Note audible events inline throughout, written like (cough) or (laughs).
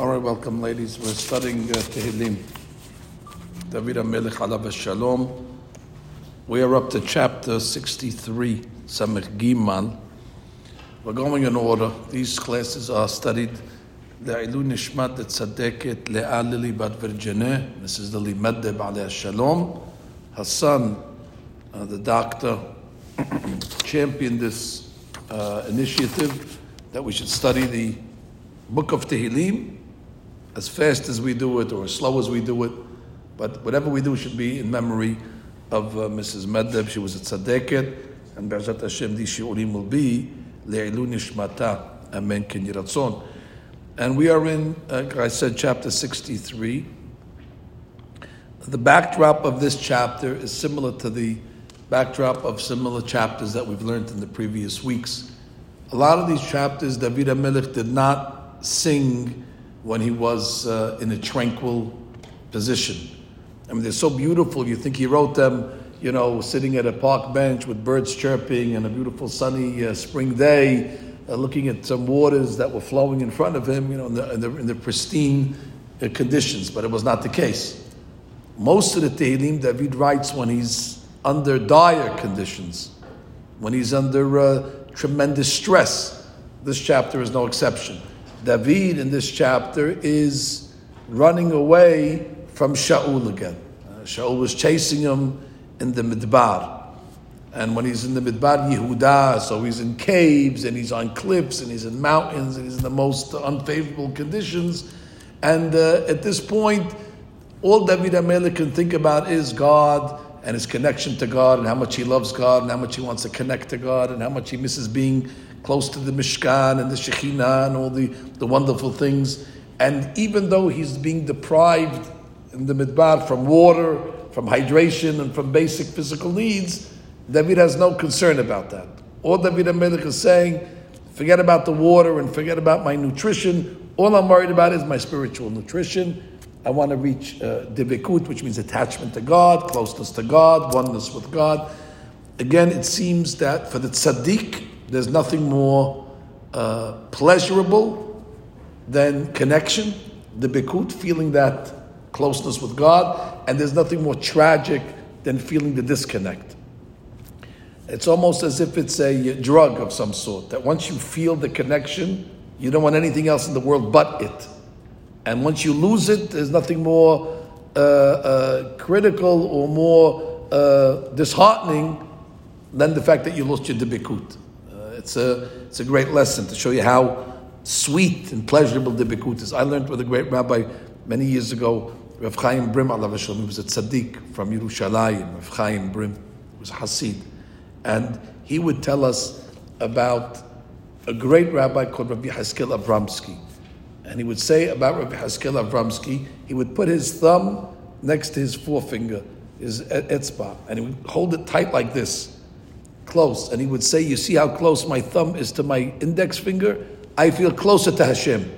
All right, welcome, ladies. We're studying uh, Tehillim. David HaMelech Alav Shalom. We are up to chapter 63, Samech Gimal. We're going in order. These classes are studied לעילוי נשמת הצדקת לאה לילי בת וירג'נה, Mrs. Lily Meddeb עליה Shalom. Her son, uh, the doctor, (clears throat) championed this uh, initiative that we should study the book of Tehillim as fast as we do it or as slow as we do it. But whatever we do should be in memory of uh, Mrs. Meddeb. She was a tzaddiket, and Be'ezat Hashem, these shiurim will be le'ilu nishmata. Amen. Ken yiratzon. And we are in, uh, like I said, chapter 63. The backdrop of this chapter is similar to the backdrop of similar chapters that we've learned in the previous weeks. A lot of these chapters, David HaMelech did not sing when he was uh, in a tranquil position. I mean, they're so beautiful. You think he wrote them, you know, sitting at a park bench with birds chirping and a beautiful sunny uh, spring day, uh, looking at some waters that were flowing in front of him, you know, in the, in the, in the pristine uh, conditions. But it was not the case. Most of the Tehillim David writes when he's under dire conditions, when he's under uh, tremendous stress. This chapter is no exception. David in this chapter is running away from Shaul again. Uh, Shaul was chasing him in the Midbar. And when he's in the Midbar Yehuda, so he's in caves and he's on cliffs and he's in mountains and he's in the most unfavorable conditions. And uh, at this point, all David HaMelech can think about is God and his connection to God and how much he loves God and how much he wants to connect to God and how much he misses being close to the Mishkan and the Shekhinah and all the, the wonderful things. And even though he's being deprived in the Midbar from water, from hydration, and from basic physical needs, David has no concern about that. All David HaMelech is saying, forget about the water and forget about my nutrition. All I'm worried about is my spiritual nutrition. I want to reach uh, which means attachment to God, closeness to God, oneness with God. Again, it seems that for the tzaddik, there's nothing more uh, pleasurable than connection, the bikut, feeling that closeness with God, and there's nothing more tragic than feeling the disconnect. It's almost as if it's a drug of some sort, that once you feel the connection, you don't want anything else in the world but it. And once you lose it, there's nothing more uh, uh, critical or more uh, disheartening than the fact that you lost your dibikut. It's a, it's a great lesson to show you how sweet and pleasurable the is. I learned with a great rabbi many years ago, Rav Chaim Brim, Allah he was a tzaddik from Yerushalayim, Rav Chaim Brim, was Hasid. And he would tell us about a great rabbi called Rabbi Haskel Avramsky. And he would say about Rabbi Haskel Avramsky, he would put his thumb next to his forefinger, his etzba, and he would hold it tight like this close. And he would say, You see how close my thumb is to my index finger? I feel closer to Hashem.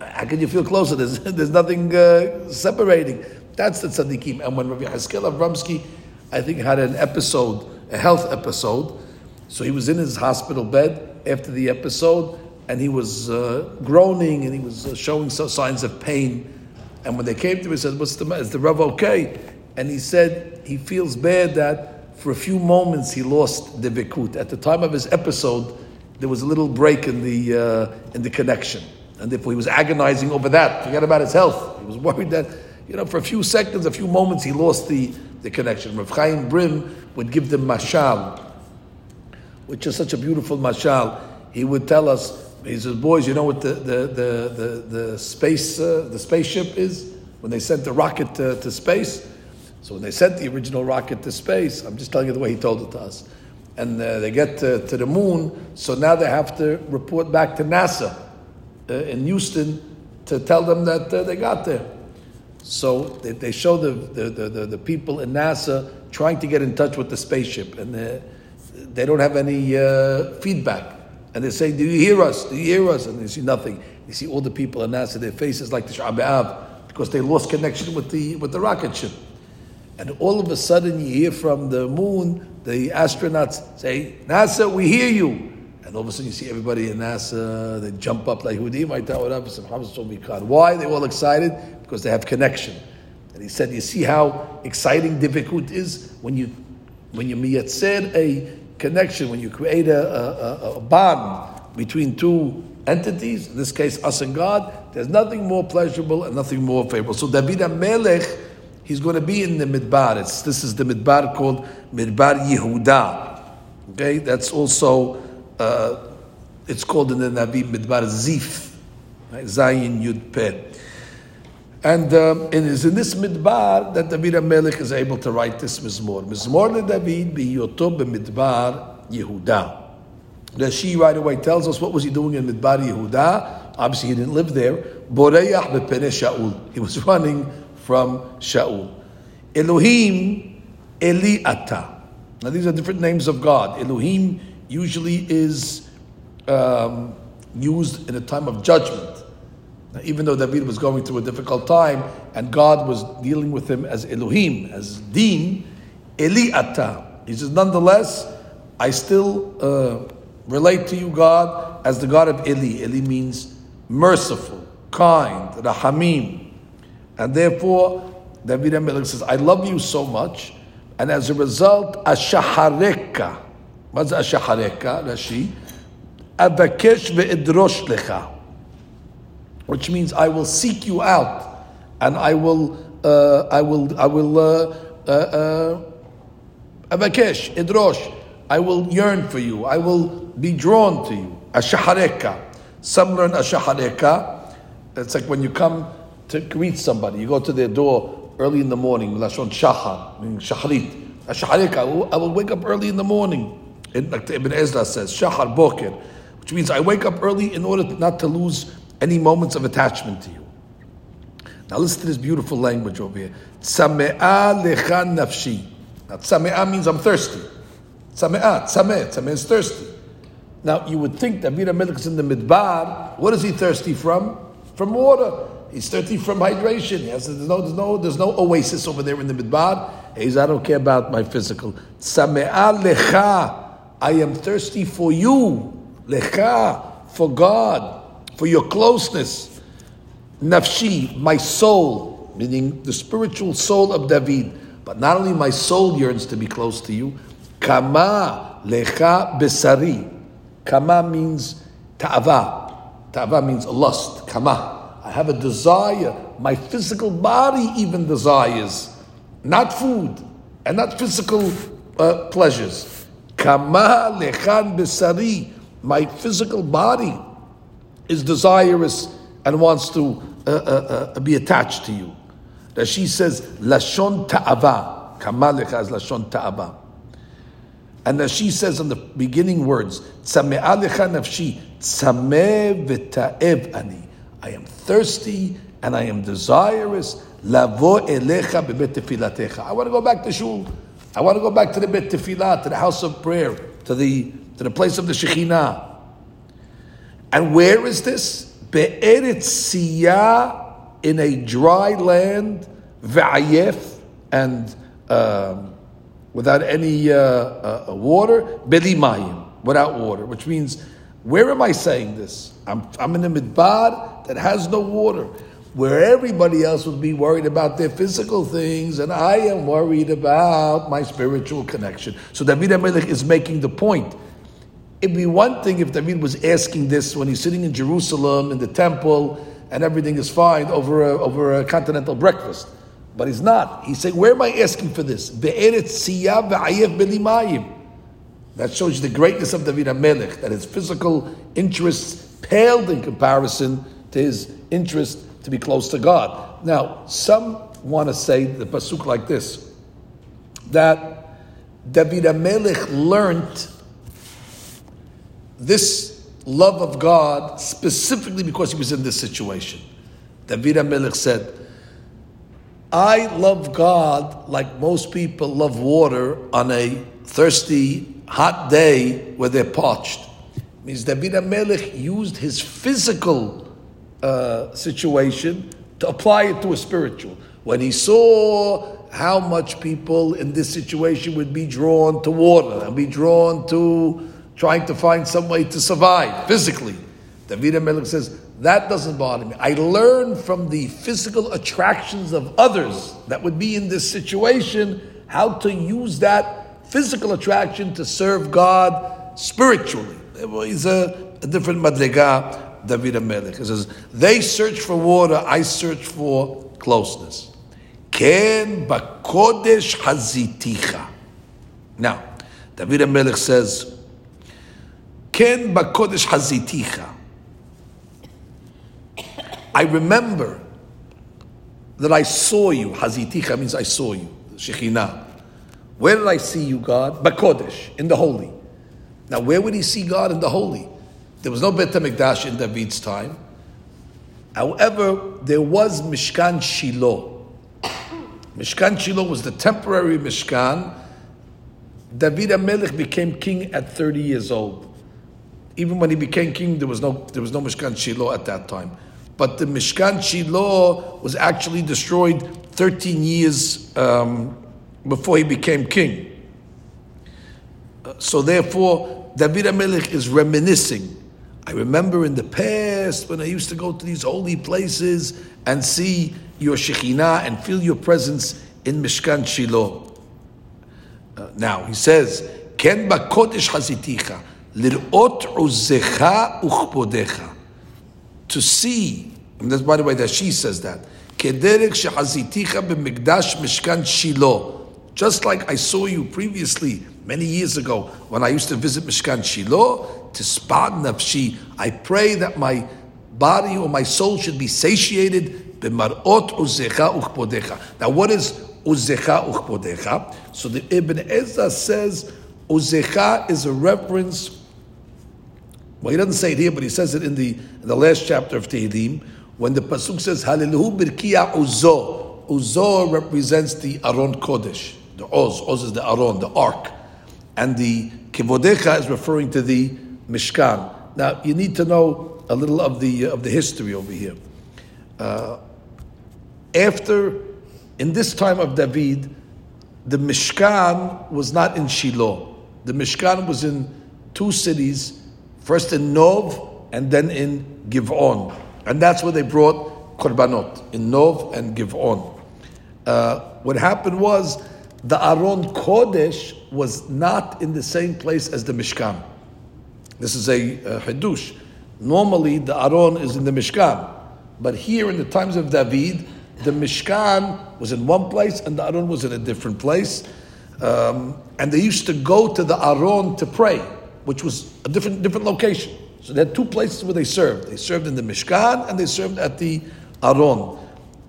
How can you feel closer? There's, (laughs) there's nothing uh, separating. That's the tzaddikim. And when Rabbi Haskel Avramsky, I think, had an episode, a health episode, so he was in his hospital bed after the episode, and he was uh, groaning and he was uh, showing signs of pain. And when they came to him, he said, What's the matter? Is the Rav okay? And he said he feels bad that for a few moments he lost the vikut. At the time of his episode, there was a little break in the uh, in the connection, and therefore he was agonizing over that. Forget about his health. He was worried that you know for a few seconds, a few moments, he lost the the connection. Rav Chaim Brim would give them mashal, which is such a beautiful mashal. He would tell us. He says, "Boys, you know what the the the the, the space uh, the spaceship is when they sent the rocket to, to space." So when they sent the original rocket to space, I'm just telling you the way he told it to us, and uh, they get to, to, the moon, so now they have to report back to NASA uh, in Houston to tell them that uh, they got there. So they, they show the, the, the, the, people in NASA trying to get in touch with the spaceship, and uh, they don't have any uh, feedback. And they say, Do you hear us? Do you hear us? And they see nothing. You see all the people in NASA, their faces like Tisha B'Av because they lost connection with the, with the rocket ship. And all of a sudden you hear from the moon, the astronauts say, NASA, we hear you. and all of a sudden you see everybody in NASA, they jump up like Hudim, I tell what up, Why? They're all excited? Because they have connection. And he said, you see how exciting divikut is when you when you said a connection, when you create a, a, a bond between two entities, in this case us and God, there's nothing more pleasurable and nothing more favorable. So David Melech, he's going to be in the Midbar. It's, this is the Midbar called Midbar Yehuda. Okay, that's also uh, it's called in the Nabi Midbar Zif, right? Zayin Yud Peh. And um, it is in this midbar that David HaMelech is able to write this mizmor. Mizmor le David biyoto b'midbar Yehuda. Rashi right away tells us what was he doing in midbar Yehuda. Obviously, he didn't live there. Boreyach b'pene Shaul. He was (laughs) running from Shaul. Elohim Eli Ata. Now these are different names of God. Elohim usually is um, used in a time of judgment. Now, even though David was going through a difficult time and God was dealing with him as Elohim, as Din, Eli Ata. He says, nonetheless, I still uh, relate to you, God, as the God of Eli. Eli means merciful, kind, Rahamim. And therefore, David HaMelech says, I love you so much, and as a result, Ashahareka. What's Ashahareka, Rashi? Avakesh ve'idrosh lecha which means I will seek you out, and I will, uh, I will, I will, uh, uh, uh, avakesh, idrosh, I will yearn for you, I will be drawn to you. Ashahareka. Some learn ashahareka. It's like when you come to greet somebody, you go to their door early in the morning, lashon shahar, meaning shaharit. Ashahareka, I will, wake up early in the morning. Like Ibn Ezra says, shahar boker, which means I wake up early in order not to lose any moments of attachment to you. Now listen to this beautiful language over here. Tzame'a lecha nafshi. Now tzame'a means I'm thirsty. Tzame'a, tzameh, tzameh is thirsty. Now you would think that David Melech is in the midbar. What is he thirsty from? From water. He's thirsty from hydration. He has, there's, no, there's, no, there's no oasis over there in the midbar. He says, I don't care about my physical. Lecha. I am thirsty for you. Lecha, for God for your closeness. Nafshi, my soul, meaning the spiritual soul of David. But not only my soul yearns to be close to you, kama lecha besari. Kama means ta'ava. Ta'ava means lust. Kama. I have a desire. My physical body even desires. Not food and not physical uh, pleasures. Kama lechan besari. My physical body is desirous and wants to uh, uh, uh, be attached to you. That she says, Lashon ta'ava. Kamalecha is Lashon ta'ava. And as she says in the beginning words, Tzame'alecha nafshi, Tzameh v'ta'ev ani. I am thirsty and I am desirous. I want to go back to shul. I want to go back to the bet tefilah, to the house of prayer, to the to the place of the Shekhinah. And where is this? In a dry land, va'ayef, and um, without any uh, uh, water, belimayim, without water, which means, where am I saying this? I'm, I'm in a midbar that has no water, where everybody else would be worried about their physical things, and I am worried about my spiritual connection. So David HaMelech is making the point It'd be one thing if David was asking this when he's sitting in Jerusalem in the temple and everything is fine over a, over a continental breakfast. But he's not. He's saying, Where am I asking for this? That shows you the greatness of David HaMelech, that his physical interests paled in comparison to his interest to be close to God. Now, some want to say the pasuk like this that David HaMelech learned this love of God specifically because he was in this situation. David HaMelech said, I love God like most people love water on a thirsty, hot day where they're parched. It means David HaMelech used his physical uh, situation to apply it to a spiritual. When he saw how much people in this situation would be drawn to water and be drawn to trying to find some way to survive physically. David Melech says, that doesn't bother me. I learn from the physical attractions of others that would be in this situation how to use that physical attraction to serve God spiritually. He's a, a different madriga, David. He says, they search for water, I search for closeness. Ken bakodesh haziticha. Now, David Melech says, Ken bakodesh haziticha. I remember that I saw you. Haziticha means I saw you. Shekhinah. Where did I see you, God? Bakodesh, in the holy. Now, where would he see God in the holy? There was no Bet HaMikdash in David's time. However, there was Mishkan Shiloh. Mishkan Shiloh was the temporary Mishkan. David HaMelech became king at 30 years old. Even when he became king, there was no, there was no Mishkan Shiloh at that time. But the Mishkan Shiloh was actually destroyed 13 years um, before he became king. Uh, so therefore, David HaMelech is reminiscing. I remember in the past when I used to go to these holy places and see your Shekhinah and feel your presence in Mishkan Shiloh. Uh, now, he says, Ken kodesh haziticha, lir'ot uzecha uchpodecha. To see, and that's by the way that she says that, kederek shehaziticha b'mikdash mishkan Shiloh. Just like I saw you previously, many years ago, when I used to visit Mishkan Shiloh, to spot nafshi, I pray that my body or my soul should be satiated. Now, what is uzecha uchpodecha? So the Ibn Ezra says uzecha is a reference. Well, he doesn't say it here, but he says it in the in the last chapter of Tehillim when the pasuk says Halilu birkiya uzo. Uzo represents the Aron Kodesh, the Oz. Oz is the Aron, the Ark, and the Kivodecha is referring to the Mishkan. Now you need to know a little of the of the history over here. Uh, after, in this time of David, the Mishkan was not in Shiloh. The Mishkan was in two cities, first in Nov and then in Givon. And that's where they brought Korbanot, in Nov and Givon. Uh, what happened was the Aron Kodesh was not in the same place as the Mishkan. This is a, Hadush. Normally, the Aron is in the Mishkan. But here, in the times of David, the Mishkan was in one place and the Aron was in a different place. Um, and they used to go to the Aron to pray, which was a different, different location. So they had two places where they served. They served in the Mishkan and they served at the Aron.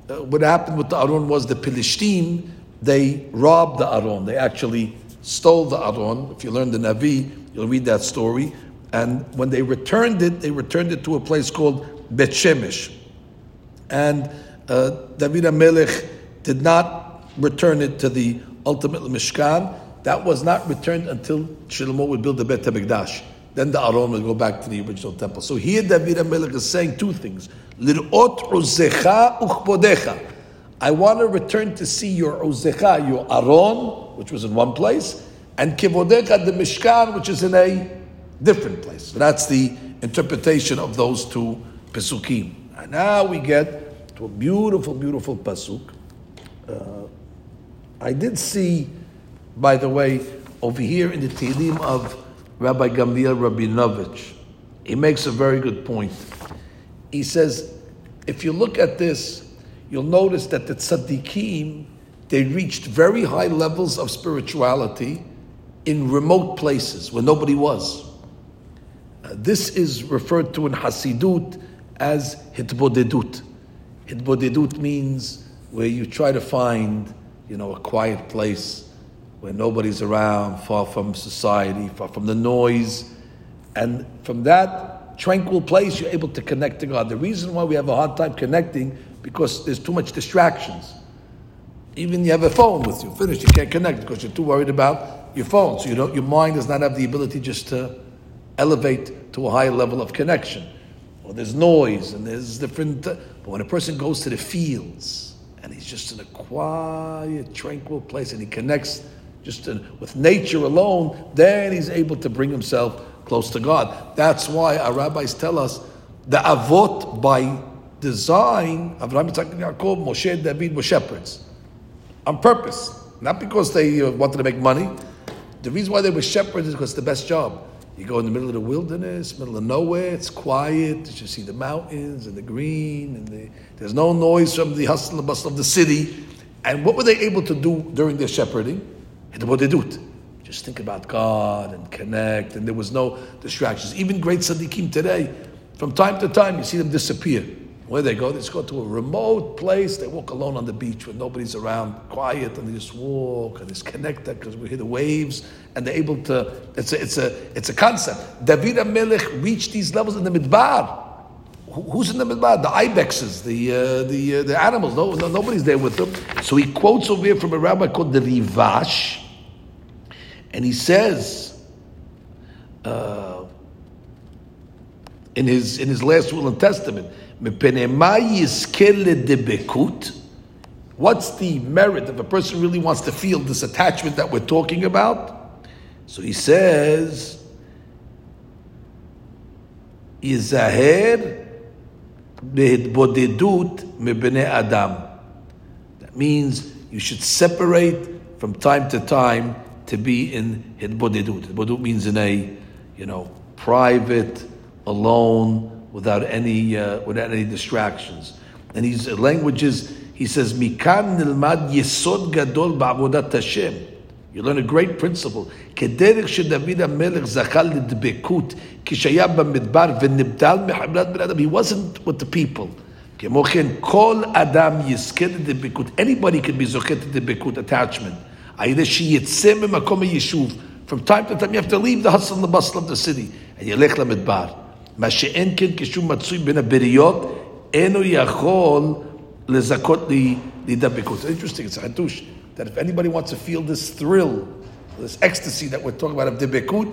Uh, what happened with the Aron was the Pilishtim, they robbed the Aron. They actually stole the Aron. If you learn the Navi, you'll read that story. And when they returned it, they returned it to a place called Bet Shemesh. And uh, David HaMelech did not return it to the ultimate Mishkan. That was not returned until Shlomo would build the Bet HaMikdash. Then the Aron would go back to the original temple. So here David HaMelech is saying two things. Lir'ot uzecha uchpodecha. I want to return to see your uzecha, your Aron, which was in one place, and kivodecha, the Mishkan, which is in a different place. So that's the interpretation of those two pesukim. And now we get to a beautiful, beautiful pasuk. Uh, I did see, by the way, over here in the Tehillim of Rabbi Gamliel Rabinovich, he makes a very good point. He says, if you look at this, you'll notice that the tzaddikim, they reached very high levels of spirituality in remote places where nobody was. Uh, this is referred to in Hasidut as hitbodedut. Hitbodedut means where you try to find, you know, a quiet place where nobody's around, far from society, far from the noise. And from that tranquil place, you're able to connect to God. The reason why we have a hard time connecting because there's too much distractions. Even you have a phone with you, finished, you can't connect because you're too worried about your phone. So you don't, your mind does not have the ability just to elevate to a higher level of connection. Well, there's noise and there's different. Uh, but when a person goes to the fields and he's just in a quiet, tranquil place and he connects just in, with nature alone, then he's able to bring himself close to God. That's why our rabbis tell us the avot by design, Avraham, Yitzhak, and Yaakov, Moshe, David were shepherds on purpose, not because they uh, wanted to make money. The reason why they were shepherds is because it's the best job. You go in the middle of the wilderness, middle of nowhere, it's quiet, you see the mountains and the green, and the, there's no noise from the hustle and bustle of the city. And what were they able to do during their shepherding? What they do? Just think about God and connect, and there was no distractions. Even great tzaddikim today, from time to time, you see them disappear. Where they go, they just go to a remote place. They walk alone on the beach when nobody's around, quiet, and they just walk and it's connected because we hear the waves, and they're able to. It's a, it's a, it's a concept. David and Amelech reached these levels in the midbar. Who's in the midbar? The ibexes, the uh, the uh, the animals. No, no, nobody's there with them. So he quotes over here from a rabbi called the Rivash, and he says. Uh, in his in his last will and testament, What's the merit if a person really wants to feel this attachment that we're talking about? So he says, Izaher behidbodedut mebene adam. That means you should separate from time to time to be in hidbodedut. Hidbodedut means in a, you know, private, alone, without any uh, without any distractions. And his languages, he says, "Mikan nilmad yesod gadol ba'avodat Hashem." You learn a great principle. כדרך שדוד המלך זכה לדבקות כשהיה במדבר ונבדל מחברת בן אדם, he wasn't with the people. כמו כן, כל אדם יזכה לדבקות. Anybody can be זוכה לדבקות, attachment. על ידי שיצא ממקום היישוב. From time to time you have to leave the hustle and the bustle of the city, and ילך למדבר. מה שאין כן כשהוא מצוי בין הבריות, אינו יכול לזכות להידבקות. It's interesting, it's a חידוש, that if anybody wants to feel this thrill, this ecstasy that we're talking about of dibekut,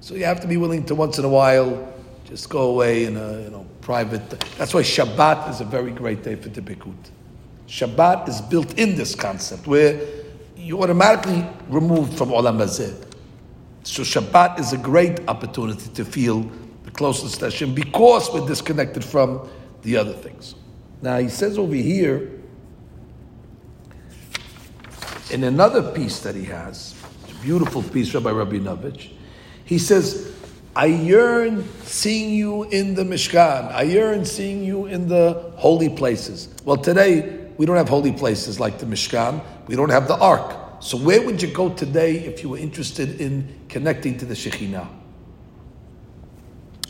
so you have to be willing to once in a while just go away in a you know private. That's why Shabbat is a very great day for dibekut. Shabbat is built in this concept where you automatically removed from Olam Hazeh. So Shabbat is a great opportunity to feel closeness to Hashem because we're disconnected from the other things. Now he says over here, in another piece that he has, a beautiful piece, Rabbi Rabinovich, he says, I yearn seeing you in the Mishkan. I yearn seeing you in the holy places. Well, today we don't have holy places like the Mishkan. We don't have the Ark. So where would you go today if you were interested in connecting to the Shekhinah?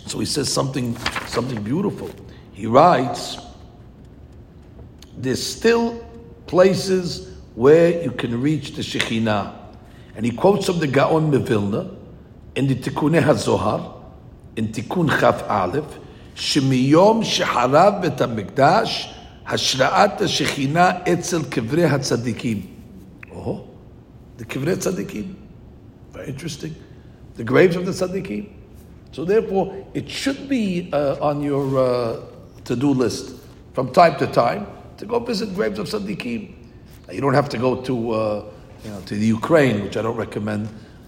So he says something, something beautiful. He writes, there's still places where you can reach the Shekhinah. And he quotes from the Gaon Mevilna in the Tikkun HaZohar, in Tikkun Chaf Aleph, שמיום sheharav בית המקדש, השראת השכינה אצל קברי הצדיקים. Oh, the קברי צדיקים. Very interesting. The graves of the tzadikim. So therefore, it should be uh, on your uh, to-do list from time to time to go visit graves of Sadiqim. You don't have to go to, uh, you know, to the Ukraine, which I don't recommend,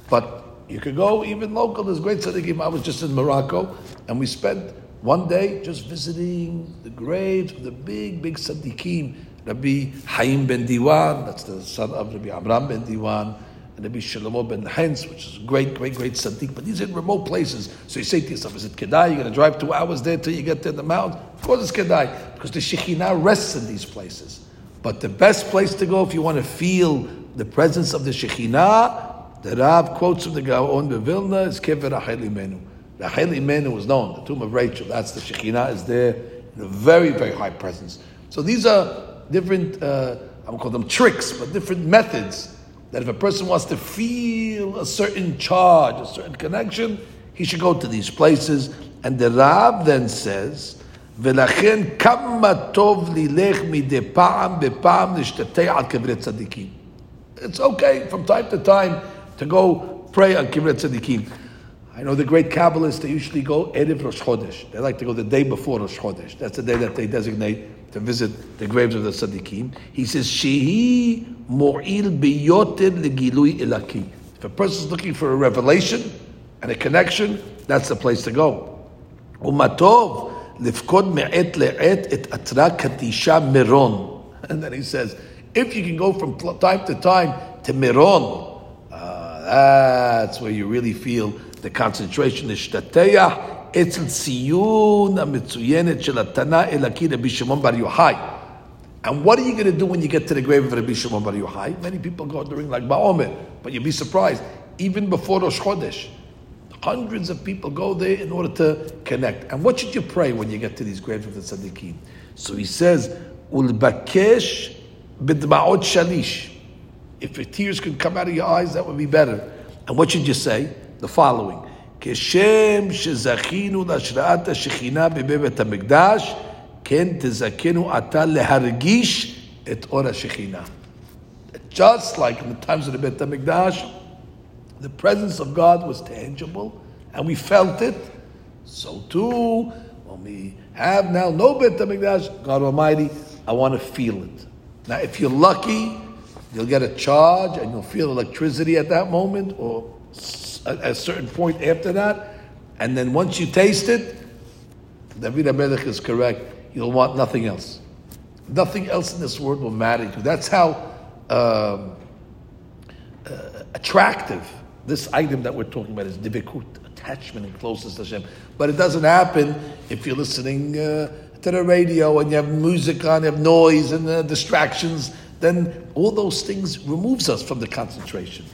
but you could go even local. There's great Sadiqim. I was just in Morocco, and we spent one day just visiting the graves of the big, big Sadiqim. Rabbi Haim ben Diwan, that's the son of Rabbi Amram ben Diwan, Rabbi Shlomo ben Hens, which is great, great, great tzaddik. But these are in remote places. So you say to yourself, is it Kedai? You're going to drive two hours there till you get to the mountain? Of course it's Kedai, because the Shekhinah rests in these places. But the best place to go if you want to feel the presence of the Shekhinah, the Rav quotes from the Gaon Vilna is Kever Rachel Imenu. Rachel Imenu was known, the tomb of Rachel. That's the Shekhinah is there in a very, very high presence. So these are different, uh, I would call them tricks, but different methods that if a person wants to feel a certain charge, a certain connection, he should go to these places. And the Rab then says, ולכן כמה טוב ללך מדי פעם בפעם להשתתח על קברי צדיקים. It's okay from time to time to go pray on קברי tzaddikim. I know the great Kabbalists, they usually go Erev Rosh Chodesh. They like to go the day before Rosh Chodesh. That's the day that they designate to visit the graves of the Tzaddikim. He says, Shehi mo'il biyoter legilui ilaki. If a person is looking for a revelation and a connection, that's the place to go. Umatov lifkod me'et le'et et atra katisha miron. (laughs) And then he says, if you can go from time to time to Meron, uh, that's where you really feel the concentration. Ishtateyah etzel tziyun המצוינת של התנא אלקי רבי שמעון בר יוחאי. And what are you going to do when you get to the grave of Rabbi Shimon Bar Yochai? Many people go during like Ba'omer, but you'll be surprised. Even before Rosh Chodesh, hundreds of people go there in order to connect. And what should you pray when you get to these graves of the tzaddikim? So he says, "Ulbakesh bidma'ot shalish." If your tears could come out of your eyes, that would be better. And what should you say? The following: כשם שזכינו להשראת השכינה בבית המקדש, כן תזכנו אתה להרגיש את אור השכינה. Just like in the times of the Beit HaMikdash, the presence of God was tangible and we felt it, so too, when we have now no Beit HaMikdash, God Almighty, I want to feel it. Now, if you're lucky, you'll get a charge and you'll feel electricity at that moment or at a certain point after that. And then once you taste it, David HaMelech is correct you'll want nothing else. Nothing else in this world will matter to you. That's how um, uh, attractive this item that we're talking about is dibikut, attachment and closeness to Hashem. But it doesn't happen if you're listening uh, to the radio and you have music on, you have noise and uh, distractions. Then all those things removes us from the concentration.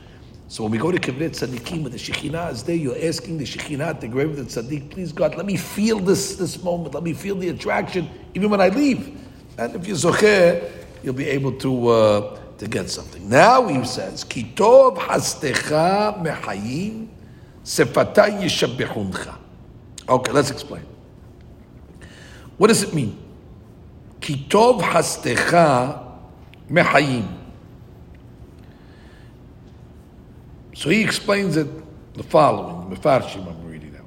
So when we go to Kibret Tzaddikim and the Shekhinah is there, you're asking the Shekhinah the grave of the Tzaddik, please God, let me feel this, this moment, let me feel the attraction, even when I leave. And if you're Zocher, you'll be able to, uh, to get something. Now he says, Kitov hastecha mehayim sefatay yishabihuncha. Okay, let's explain. What does it mean? Kitov hastecha mehayim. So he explains it the following, Mefarshim I'm reading now.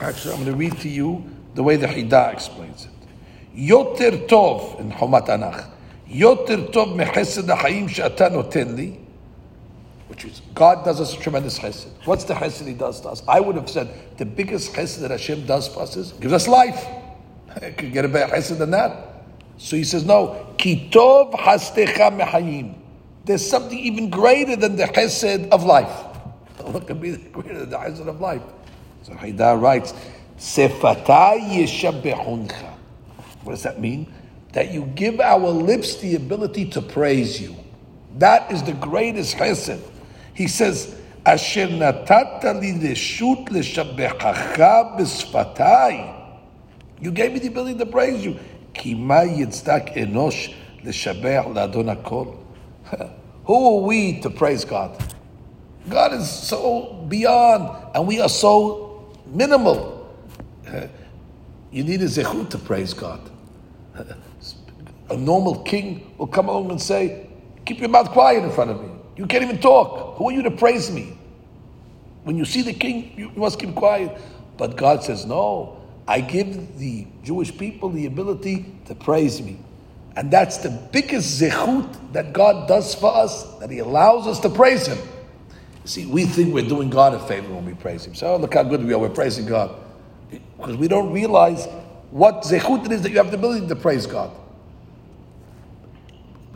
Actually, I'm going to read to you the way the Hida explains it. Yoter tov in Chomat Anach. Yoter tov mechesed ha'chaim she'ata noten li. Which is, God does us a tremendous chesed. What's the chesed He does to us? I would have said the biggest chesed that Hashem does for us is gives us life. (laughs) Could get a better chesed than that. So He says, no. Kitov hastecha mechayim there's something even greater than the chesed of life. (laughs) What can be greater than the chesed of life? So HaHida writes, Sefatai yeshabehuncha. What does that mean? That you give our lips the ability to praise you. That is the greatest chesed. He says, Asher natata li leshut leshabechacha b'sfatai. You gave me the ability to praise you. Kima yitzdak enosh leshabeh ladon. Who are we to praise God? God is so beyond, and we are so minimal. You need a zechut to praise God. A normal king will come along and say, Keep your mouth quiet in front of me. You can't even talk. Who are you to praise me? When you see the king, you must keep quiet. But God says, No, I give the Jewish people the ability to praise me. And that's the biggest zechut that God does for us, that He allows us to praise Him. See, we think we're doing God a favor when we praise Him. So, oh, look how good we are, we're praising God. Because we don't realize what zechut it is that you have the ability to praise God.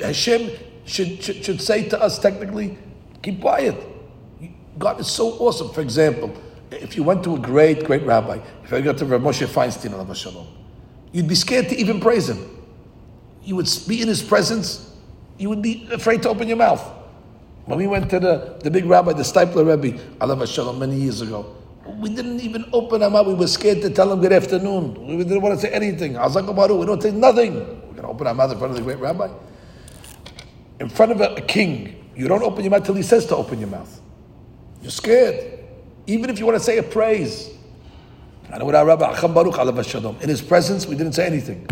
Hashem should, should, should say to us technically, keep quiet. God is so awesome. For example, if you went to a great, great rabbi, if I got to Rav Moshe Feinstein, you'd be scared to even praise him you would be in his presence, you would be afraid to open your mouth. When we went to the, the big rabbi, the Steipler Rebbe, Allah Shalom, many years ago, we didn't even open our mouth. We were scared to tell him good afternoon. We didn't want to say anything. We don't say nothing. We're going to open our mouth in front of the great rabbi. In front of a, a king, you don't open your mouth till he says to open your mouth. You're scared. Even if you want to say a praise. In his presence, we didn't say anything.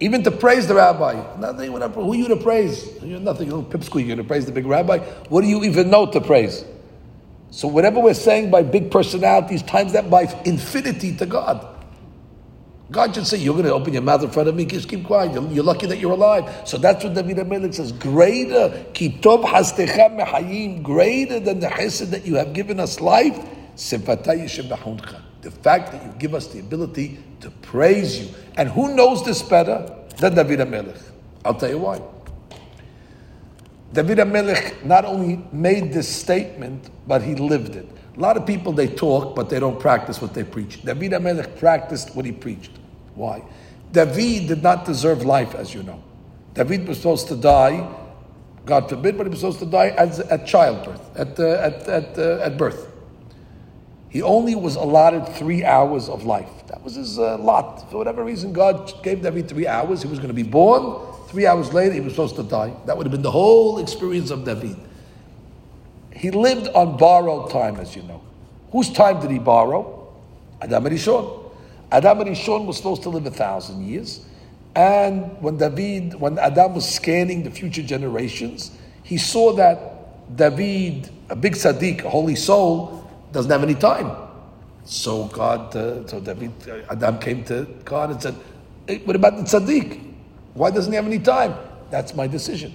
Even to praise the rabbi. Nothing, who are you to praise? You're nothing, You're little pipsqueak, you're to praise the big rabbi. What do you even know to praise? So whatever we're saying by big personalities, times that by infinity to God. God should say, You're going to open your mouth in front of me, just keep quiet. You're, you're lucky that you're alive. So that's what David HaMelech says. Greater, kitov hastecha mehayim, greater than the chesed that you have given us life, the fact that you give us the ability to praise you. And who knows this better than David HaMelech? I'll tell you why. David HaMelech not only made this statement, but he lived it. A lot of people, they talk, but they don't practice what they preach. David HaMelech practiced what he preached. Why? David did not deserve life, as you know. David was supposed to die, God forbid, but he was supposed to die as, at childbirth, at, uh, at, at, uh, at birth. He only was allotted three hours of life. That was his uh, lot. For whatever reason, God gave David three hours. He was going to be born. Three hours later, he was supposed to die. That would have been the whole experience of David. He lived on borrowed time, as you know. Whose time did he borrow? Adam Rishon. Adam Rishon was supposed to live a thousand years. And when David, when Adam was scanning the future generations, he saw that David, a big tzaddik, a holy soul, doesn't have any time. So God, uh, so David, uh, Adam came to God and said, hey, "What about the tzaddik? Why doesn't he have any time?" That's my decision.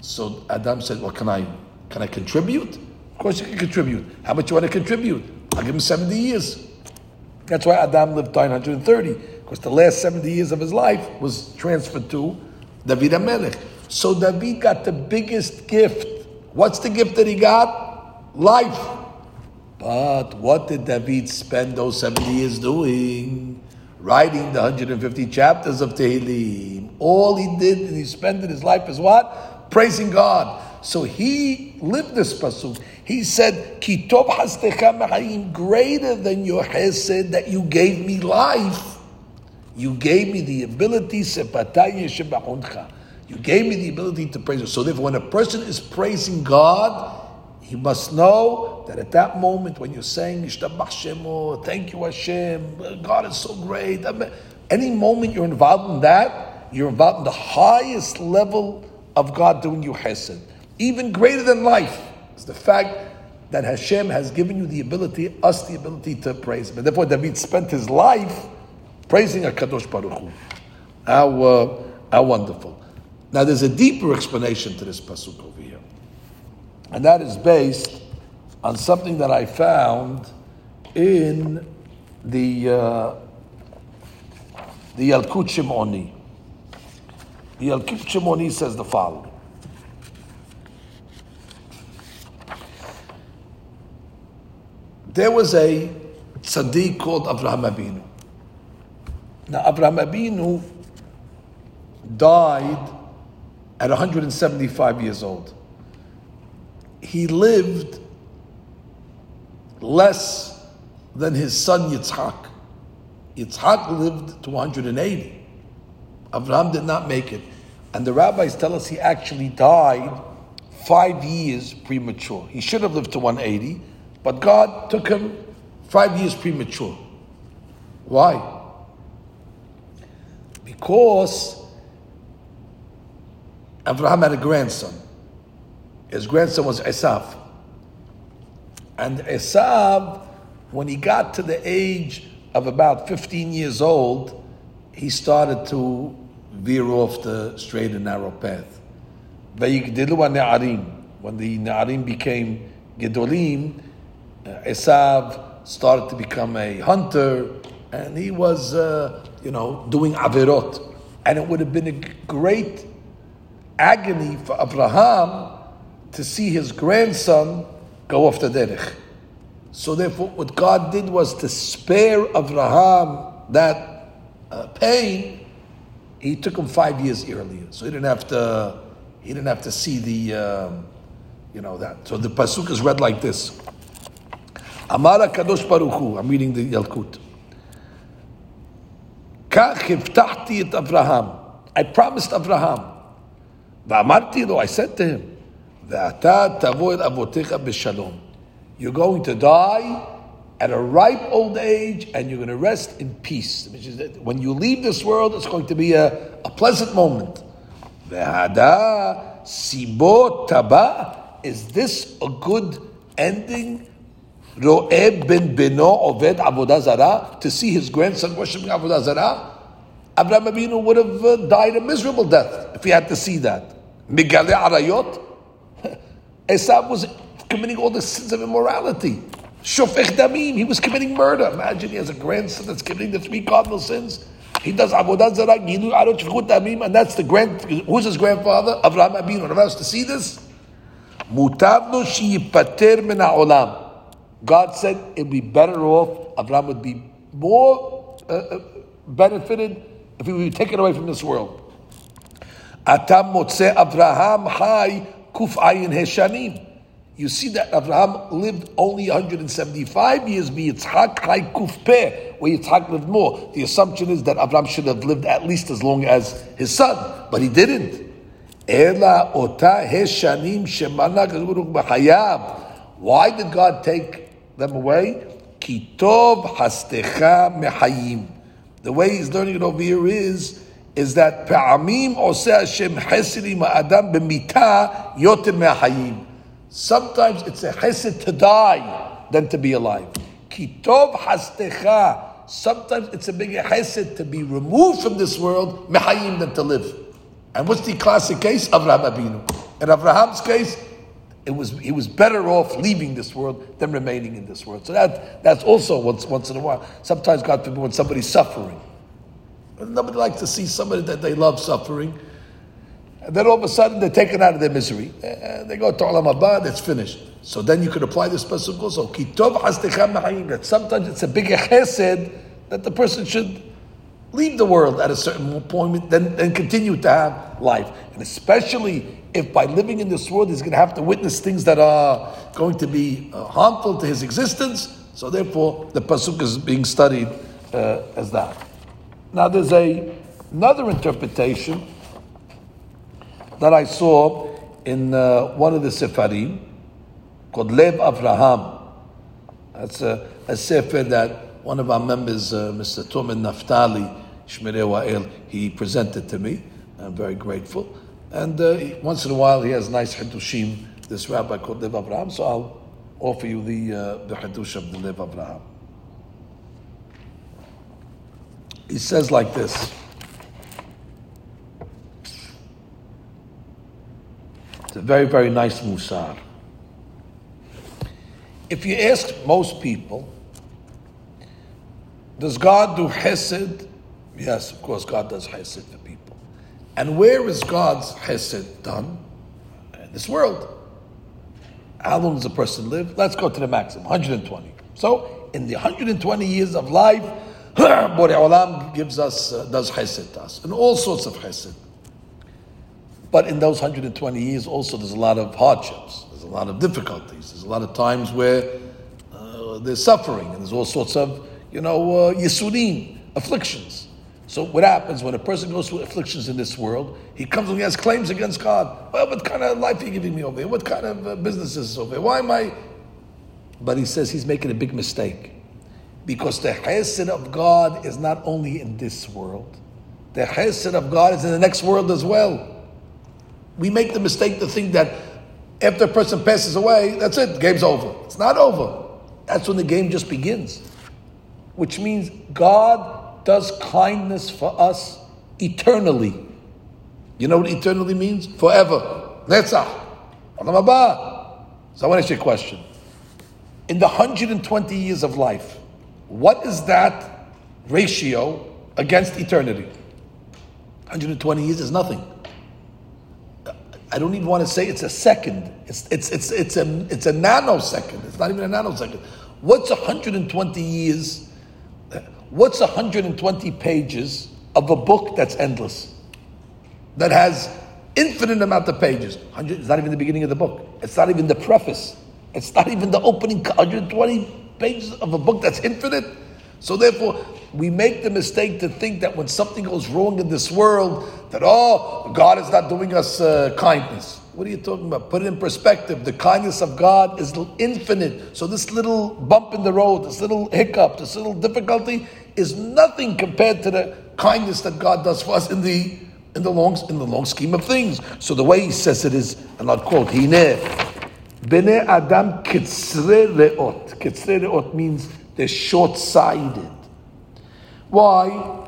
So Adam said, "Well, can I can I contribute? Of course you can contribute. How much you want to contribute? I'll give him 70 years. That's why Adam lived 930, because the last 70 years of his life was transferred to David HaMelech. So David got the biggest gift. What's the gift that he got? Life. But what did David spend those 70 years doing? Writing the 150 chapters of Tehillim. All he did and he spent in his life is what? Praising God. So he lived this pasuk. He said, "Kitov hastecha greater than your hesed said that you gave me life. You gave me the ability You gave me the ability to praise. So therefore, when a person is praising God, he must know that at that moment when you're saying thank you Hashem, God is so great. Any moment you're involved in that, you're involved in the highest level of God doing you hesed even greater than life, is the fact that Hashem has given you the ability, us the ability to praise Him. And therefore, David spent his life praising Kadosh Baruch Hu. How, uh, how wonderful. Now, there's a deeper explanation to this pasuk over here, and that is based on something that I found in the uh, the Yalkut Shimoni. The Yalkut Shimoni says the following. There was a tzaddik called Avraham Abinu. Now, Avraham Abinu died at 175 years old. He lived less than his son Yitzhak. Yitzhak lived to 180. Avraham did not make it. And the rabbis tell us he actually died five years premature. He should have lived to 180 but God took him five years premature. Why? Because Abraham had a grandson. His grandson was Esav. And Esav, when he got to the age of about 15 years old, he started to veer off the straight and narrow path. When the Na'arim became Gedolim, uh, Esav started to become a hunter, and he was, uh, you know, doing averot. And it would have been a great agony for Abraham to see his grandson go off the derech. So therefore, what God did was to spare Abraham that uh, pain. He took him five years earlier, so he didn't have to. He didn't have to see the, um, you know, that. So the pasuk is read like this. Amar Kadosh Baruch Hu, I'm reading the Yalkut. כך הבטחתי את אברהם. I promised Abraham. ואמרתי לו, I said to him, you're going to die at a ripe old age and you're going to rest in peace. Which is that when you leave this world, it's going to be a, a pleasant moment. Is this a good ending? Ro'eb ben Beno Oved to see his grandson worshiping Abu Zarah. Abraham Avinu would have uh, died a miserable death if he had to see that. Esav was committing all the sins of immorality. Shofech damim, he was committing murder. Imagine he has a grandson that's committing the three cardinal sins. He does avodah zarah, gilu arot shfichut damim, and that's the grand. Who's his grandfather? Abraham Avinu. Abraham has to see this. Mutabnu shiyipater min olam. God said it'd be better off. Abraham would be more uh, uh, benefited if he would be taken away from this world. Atam motze Abraham hai kuf ayin heshanim. You see that Abraham lived only 175 years, be Yitzhak hai kuf peh, where Yitzhak lived more. The assumption is that Abraham should have lived at least as long as his son, but he didn't. Ela ota heshanim shemana Why did God take them away? Kitov hastecha mehayim. The way he's learning it over here is is that פעמים עושה השם חסד עם האדם במיתה יותר מהחיים. Sometimes it's a chesed to die than to be alive. Kitov hastecha. Sometimes it's a bigger chesed to be removed from this world mehayim than to live. And what's the classic case? Avraham Abinu. In Abraham's case, it was he was better off leaving this world than remaining in this world. So that that's also once once in a while. Sometimes God forbid when somebody's suffering. Nobody likes to see somebody that they love suffering. And then all of a sudden they're taken out of their misery. And they go to Olam Haba, it's finished. So then you could apply this person also. That sometimes it's a bigger chesed that the person should leave the world at a certain point, then, then continue to have life. And especially if by living in this world he's going to have to witness things that are going to be uh, harmful to his existence. So therefore, the pasuk is being studied uh, as that. Now, there's a another interpretation that I saw in uh, one of the sefarim called Lev Avraham. That's a, a sefer that one of our members, uh, Mr. Tumen Naftali, Shmirei Wa'el, he presented to me. I'm very grateful. And uh, once in a while, he has nice Hiddushim, this rabbi called Lev Avraham, so I'll offer you the, uh, the Hiddush of the Lev Avraham. He says like this. It's a very, very nice musar. If you ask most people, does God do hesed Yes, of course, God does chesed for people. And where is God's chesed done? In this world. How long does a person live? Let's go to the maximum, 120. So, in the 120 years of life, (laughs) Borei Olam gives us, uh, does chesed to us, and all sorts of chesed. But in those 120 years, also, there's a lot of hardships, there's a lot of difficulties, there's a lot of times where uh, there's suffering, and there's all sorts of, you know, uh, afflictions. So what happens when a person goes through afflictions in this world? He comes and he has claims against God. Well, what kind of life are you giving me over here? What kind of uh, business is over here? Why am I? But he says he's making a big mistake. Because the chesed of God is not only in this world. The chesed of God is in the next world as well. We make the mistake to think that after a person passes away, that's it, game's over. It's not over. That's when the game just begins. Which means God does kindness for us eternally. You know what eternally means? Forever. Netzach. So I want to ask you a question. In the 120 years of life, what is that ratio against eternity? 120 years is nothing. I don't even want to say it's a second. It's, it's, it's, it's, a, it's a nanosecond. It's not even a nanosecond. What's 120 years What's 120 pages of a book that's endless? That has infinite amount of pages. It's not even the beginning of the book. It's not even the preface. It's not even the opening 120 pages of a book that's infinite. So therefore, we make the mistake to think that when something goes wrong in this world, that oh, God is not doing us uh, kindness. What are you talking about? Put it in perspective. The kindness of God is infinite. So this little bump in the road, this little hiccup, this little difficulty is nothing compared to the kindness that God does for us in the in the long in the long scheme of things. So the way he says it is, and I'll quote, Hine Bnei Adam kitzre reot. Kitzre reot means they're short-sighted. Why?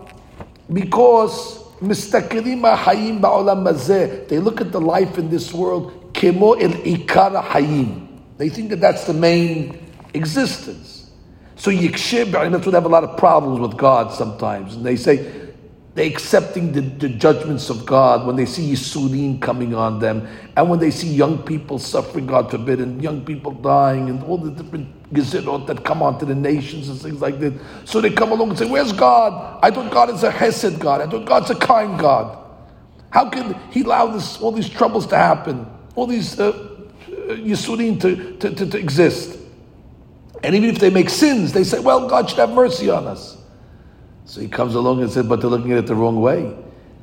Because mistakirim hayim ba'olam mazeh. They look at the life in this world kemo el ikara hayim. They think that that's the main existence. So yikshib, that's what have a lot of problems with God sometimes. And they say, they're accepting the, the, judgments of God when they see Yisurim coming on them, and when they see young people suffering, God forbid, and young people dying, and all the different gezerot that come onto the nations and things like that. So they come along and say, Where's God? I thought God is a Hesed God. I thought God's a kind God. How can He allow this, all these troubles to happen, all these uh, uh to, to, to, to exist? And even if they make sins, they say, Well, God should have mercy on us. So he comes along and says, but they're looking at it the wrong way.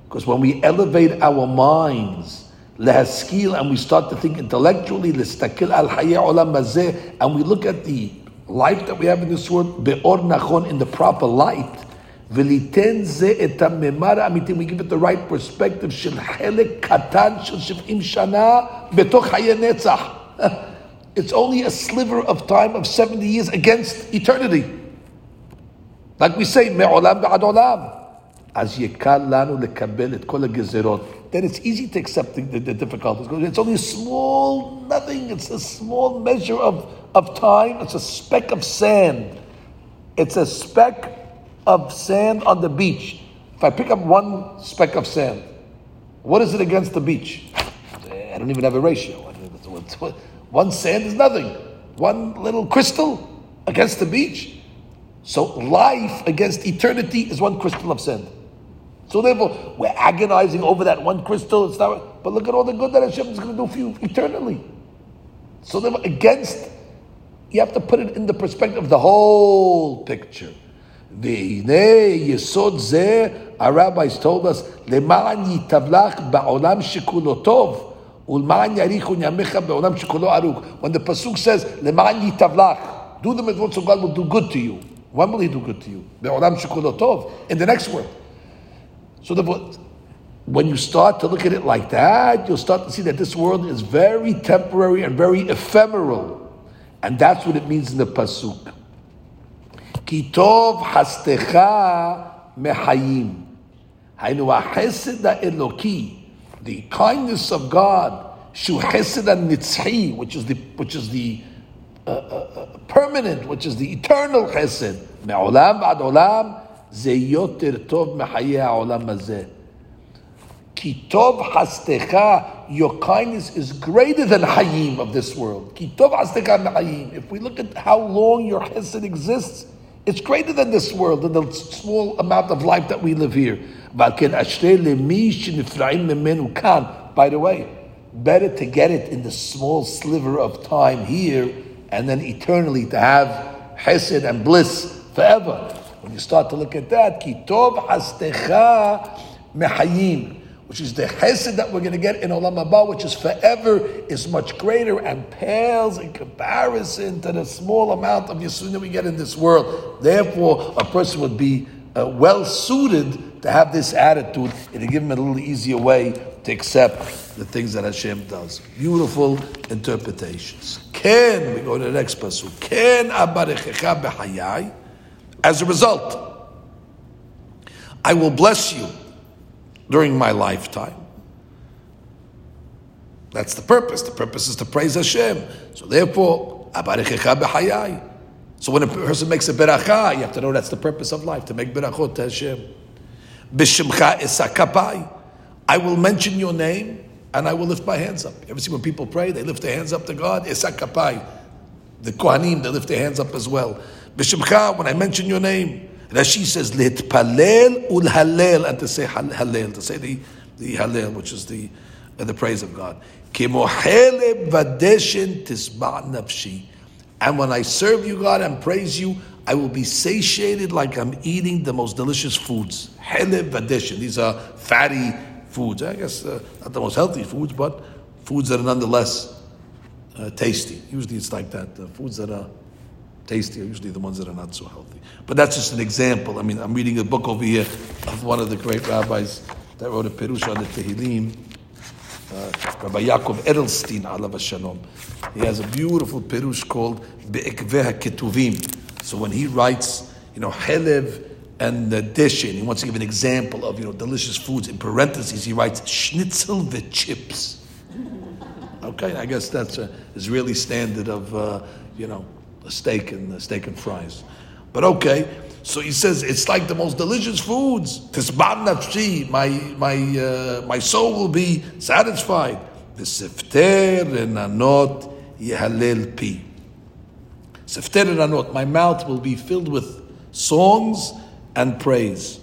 Because when we elevate our minds, lehaskil, and we start to think intellectually, lestakil al olam and we look at the life that we have in this world, be'or nachon, in the proper light, ולתן זה את הממר האמיתי, we give it the right perspective של חלק קטן של 70 שנה בתוך חיי נצח. It's only a sliver of time of 70 years against eternity. Like we say, מעולם ועד עולם. אז יקל לנו לקבל את כל הגזירות. Then it's easy to accept the, the, the difficulties. It's only a small, nothing. It's a small measure of, of time. It's a speck of sand. It's a speck of sand on the beach. If I pick up one speck of sand, what is it against the beach? I don't even have a ratio. One sand is nothing. One little crystal against the beach. So life against eternity is one crystal of sand. So therefore, we're agonizing over that one crystal. It's not, but look at all the good that Hashem is going to do for you eternally. So therefore, against, you have to put it in the perspective of the whole picture. yesod zeh, our rabbis told us, למען יתבלח בעולם שכולו טוב, ולמען יאריכו ימיך בעולם שכולו ארוך. When the pasuk says, למען יתבלח, do the mitzvot so God will do good to you. When will he do good to you? In the next world. So the, when you start to look at it like that, you'll start to see that this world is very temporary and very ephemeral. And that's what it means in the Pasuk. Kitov hastecha mehayim. Hainu the kindness of God, shu chesed which is the which is the permanent, which is the eternal chesed. Me'olam ad olam, ze yoter tov mechayei ha'olam hazeh. Kitov hastecha, your kindness is greater than hayim of this world. Kitov hastecha mehayim. If we look at how long your chesed exists, it's greater than this world, than the small amount of life that we live here. By the way, better to get it in the small sliver of time here and then eternally to have chesed and bliss forever. When you start to look at that, kitov hastecha mehayim, which is the chesed that we're going to get in olam haba, which is forever, is much greater and pales in comparison to the small amount of yisurim that we get in this world. Therefore, a person would be uh, well suited to have this attitude. It'll give him a little easier way to accept the things that Hashem does. Beautiful interpretations. Ken, we go to the next pasuk. Ken abarechecha b'hayai. As a result, I will bless you during my lifetime. That's the purpose. The purpose is to praise Hashem. So therefore, abarechecha b'hayai. So when a person makes a beracha, you have to know that's the purpose of life, to make berachot to Hashem. B'shimcha esakapai. I will mention your name and I will lift my hands up. You ever see when people pray, they lift their hands up to God? Esakapai. The Kohanim, they lift their hands up as well. B'shimcha, when I mention your name, Rashi says, Litpalel ul halel, and to say halel, to say the, the halel, which is the, uh, the praise of God. And when I serve you, God, and praise you, I will be satiated like I'm eating the most delicious foods. These are fatty foods. I guess uh, not the most healthy foods, but foods that are nonetheless uh, tasty. Usually it's like that. Uh, foods that are tasty are usually the ones that are not so healthy. But that's just an example. I mean, I'm reading a book over here of one of the great rabbis that wrote a Perush on the Tehillim. uh, Rabbi Yaakov Edelstein, alav Shalom. He has a beautiful perush called Be'ekveh Ketuvim. So when he writes, you know, Helev and the Deshin, he wants to give an example of, you know, delicious foods. In parentheses, he writes schnitzel with chips. (laughs) Okay, I guess that's a Israeli standard of, uh, you know, a steak and a steak and fries. But okay, so he says it's like the most delicious foods. Tisban nafshi, my my uh, my soul will be satisfied. The sifter anot yehalel pi. Sifter anot, my mouth will be filled with songs and praise.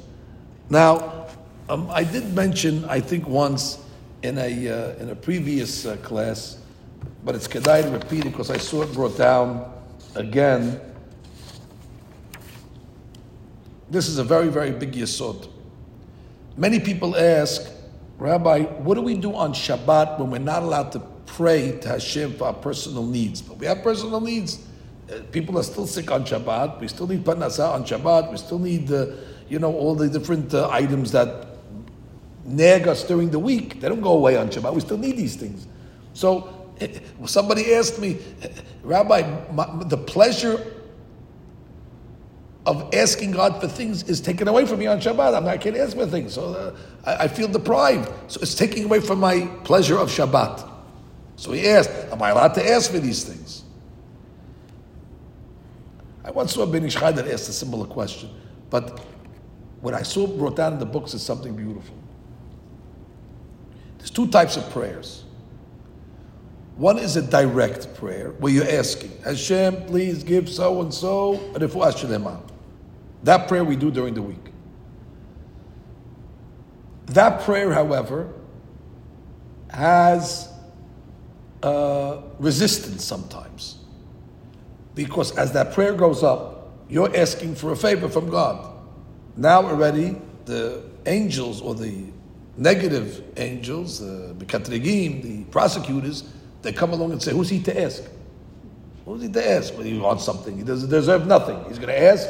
Now, um, I did mention, I think once in a uh, in a previous uh, class, but it's kedai to repeat it because I saw it brought down again this is a very, very big yesod. Many people ask, Rabbi, what do we do on Shabbat when we're not allowed to pray to Hashem for our personal needs? But we have personal needs. People are still sick on Shabbat. We still need parnasa on Shabbat. We still need, uh, you know, all the different uh, items that nag us during the week. They don't go away on Shabbat. We still need these things. So eh, somebody asked me, Rabbi, my, the pleasure of asking God for things is taken away from me on Shabbat. I'm not, I can't ask for things, so uh, I, I, feel deprived. So it's taking away from my pleasure of Shabbat. So he asked, "Am I allowed to ask for these things?" I once saw Ben Ish that asked a similar question, but what I saw brought down in the books is something beautiful. There's two types of prayers. One is a direct prayer where you're asking, Hashem, please give so and so refuah shlema. That prayer we do during the week. That prayer, however, has uh, resistance sometimes. Because as that prayer goes up, you're asking for a favor from God. Now already, the angels or the negative angels, the Mekatregim, the prosecutors, they come along and say, Who's he to ask? Who's he to ask? Well, he wants something. He doesn't deserve nothing. He's going to ask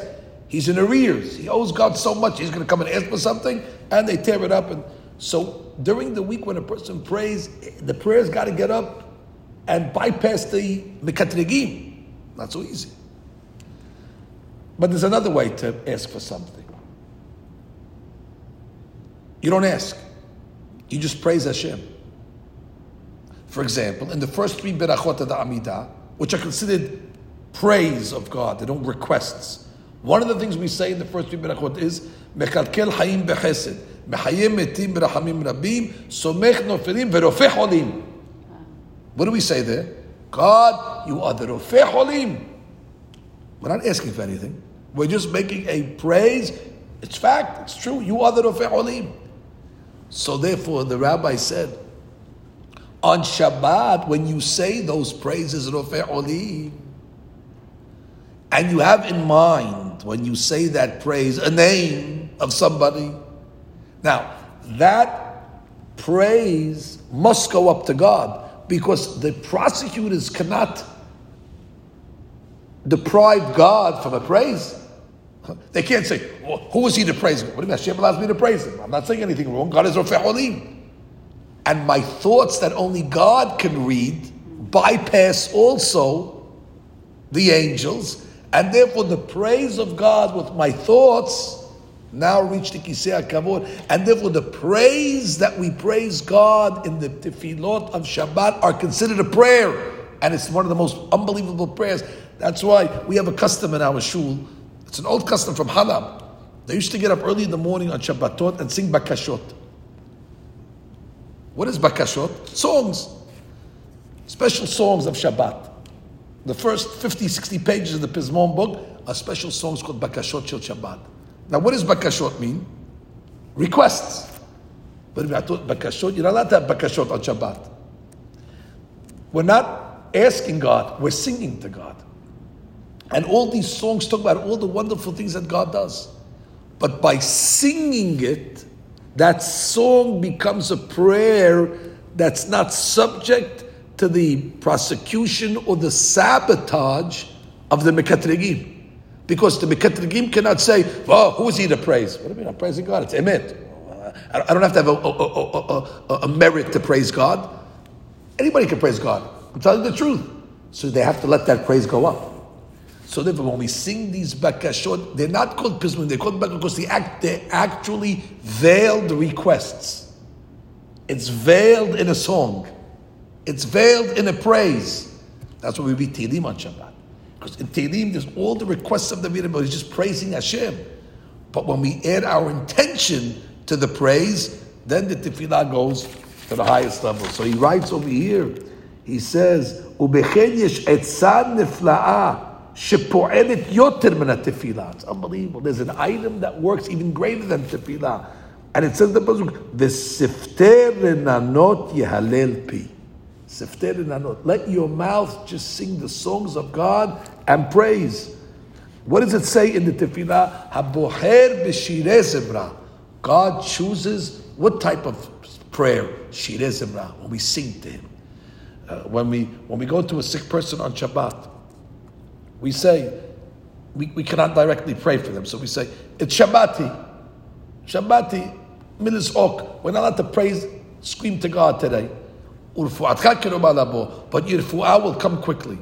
He's in arrears. He owes God so much. He's going to come and ask for something, and they tear it up. And so during the week when a person prays, the prayer's got to get up and bypass the mekatrigim. Not so easy. But there's another way to ask for something. You don't ask. You just praise Hashem. For example, in the first three berachot of the Amidah, which are considered praise of God, they don't requests. One of the things we say in the first three berachot is Mechalkel Hayim Bechesed, Mechayim Metim Berachamim Rabim, Somech Nofelim Verofeh Holim. What do we say there? God, you are the Rofeh Holim. We're not asking for anything. We're just making a praise. It's fact. It's true. You are the Rofeh Holim. So therefore, the rabbi said, on Shabbat, when you say those praises, Rofeh Holim, and you have in mind when you say that praise a name of somebody. Now, that praise must go up to God because the prosecutors cannot deprive God from a praise. They can't say, well, who is he to praise? What do you mean? Hashem allows me to praise him. I'm not saying anything wrong. God is Rafeh Olim. And my thoughts that only God can read bypass also the angels and therefore, the praise of God with my thoughts now reach the Kisei HaKavod. And therefore, the praise that we praise God in the tefillot of Shabbat are considered a prayer. And it's one of the most unbelievable prayers. That's why we have a custom in our shul. It's an old custom from Halab. They used to get up early in the morning on Shabbatot and sing bakashot. What is bakashot? Songs. Special songs of Shabbat. The first 50, 60 pages of the Pizmon book are special songs called Bakashot Shel Shabbat. Now, what does Bakashot mean? Requests. But if I thought Bakashot, you're not allowed to have Bakashot on Shabbat. We're not asking God, we're singing to God. And all these songs talk about all the wonderful things that God does. But by singing it, that song becomes a prayer that's not subject to the prosecution or the sabotage of the Mekatrigim. Because the Mekatrigim cannot say, who is he to praise? What do you mean? I'm praising God. It's Emet. I don't have to have a, a, a, a, merit to praise God. Anybody can praise God. I'm telling the truth. So they have to let that praise go up. So therefore, when we sing these bakashot, they're not called pizmun, they're called bakashot because they, act, they actually veiled requests. It's veiled in a song. It's veiled in a praise. That's why we read Tehillim on Shabbat. Because in Tehillim, there's all the requests of the David, he's just praising Hashem. But when we add our intention to the praise, then the tefillah goes to the highest level. So he writes over here, he says. It's unbelievable. There's an item that works even greater than tefillah, and it says the pasuk, "V'sifter renanot yehalel pi." Let your mouth just sing the songs of God and praise. What does it say in the tefillah? God chooses what type of prayer? Shirei zimra. When we sing to Him. Uh, when we when we go to a sick person on Shabbat, we say we, we cannot directly pray for them. So we say it's Shabbati. Shabbati milis ok. We're not allowed to praise, scream to God today. But your refuah will come quickly.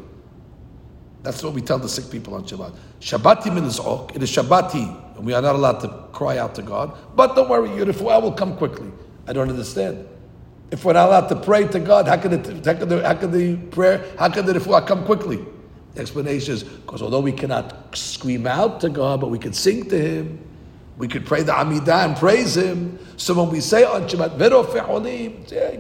That's what we tell the sick people on Shabbat. Shabbati ok. It is Shabbati, and we are not allowed to cry out to God. But don't worry, your refuah will come quickly. I don't understand. If we're not allowed to pray to God, how can, it, how can, the, how can the prayer, how can the refuah come quickly? The explanation is because although we cannot scream out to God, but we can sing to Him. We could pray the Amidah and praise Him. So when we say on Shabbat,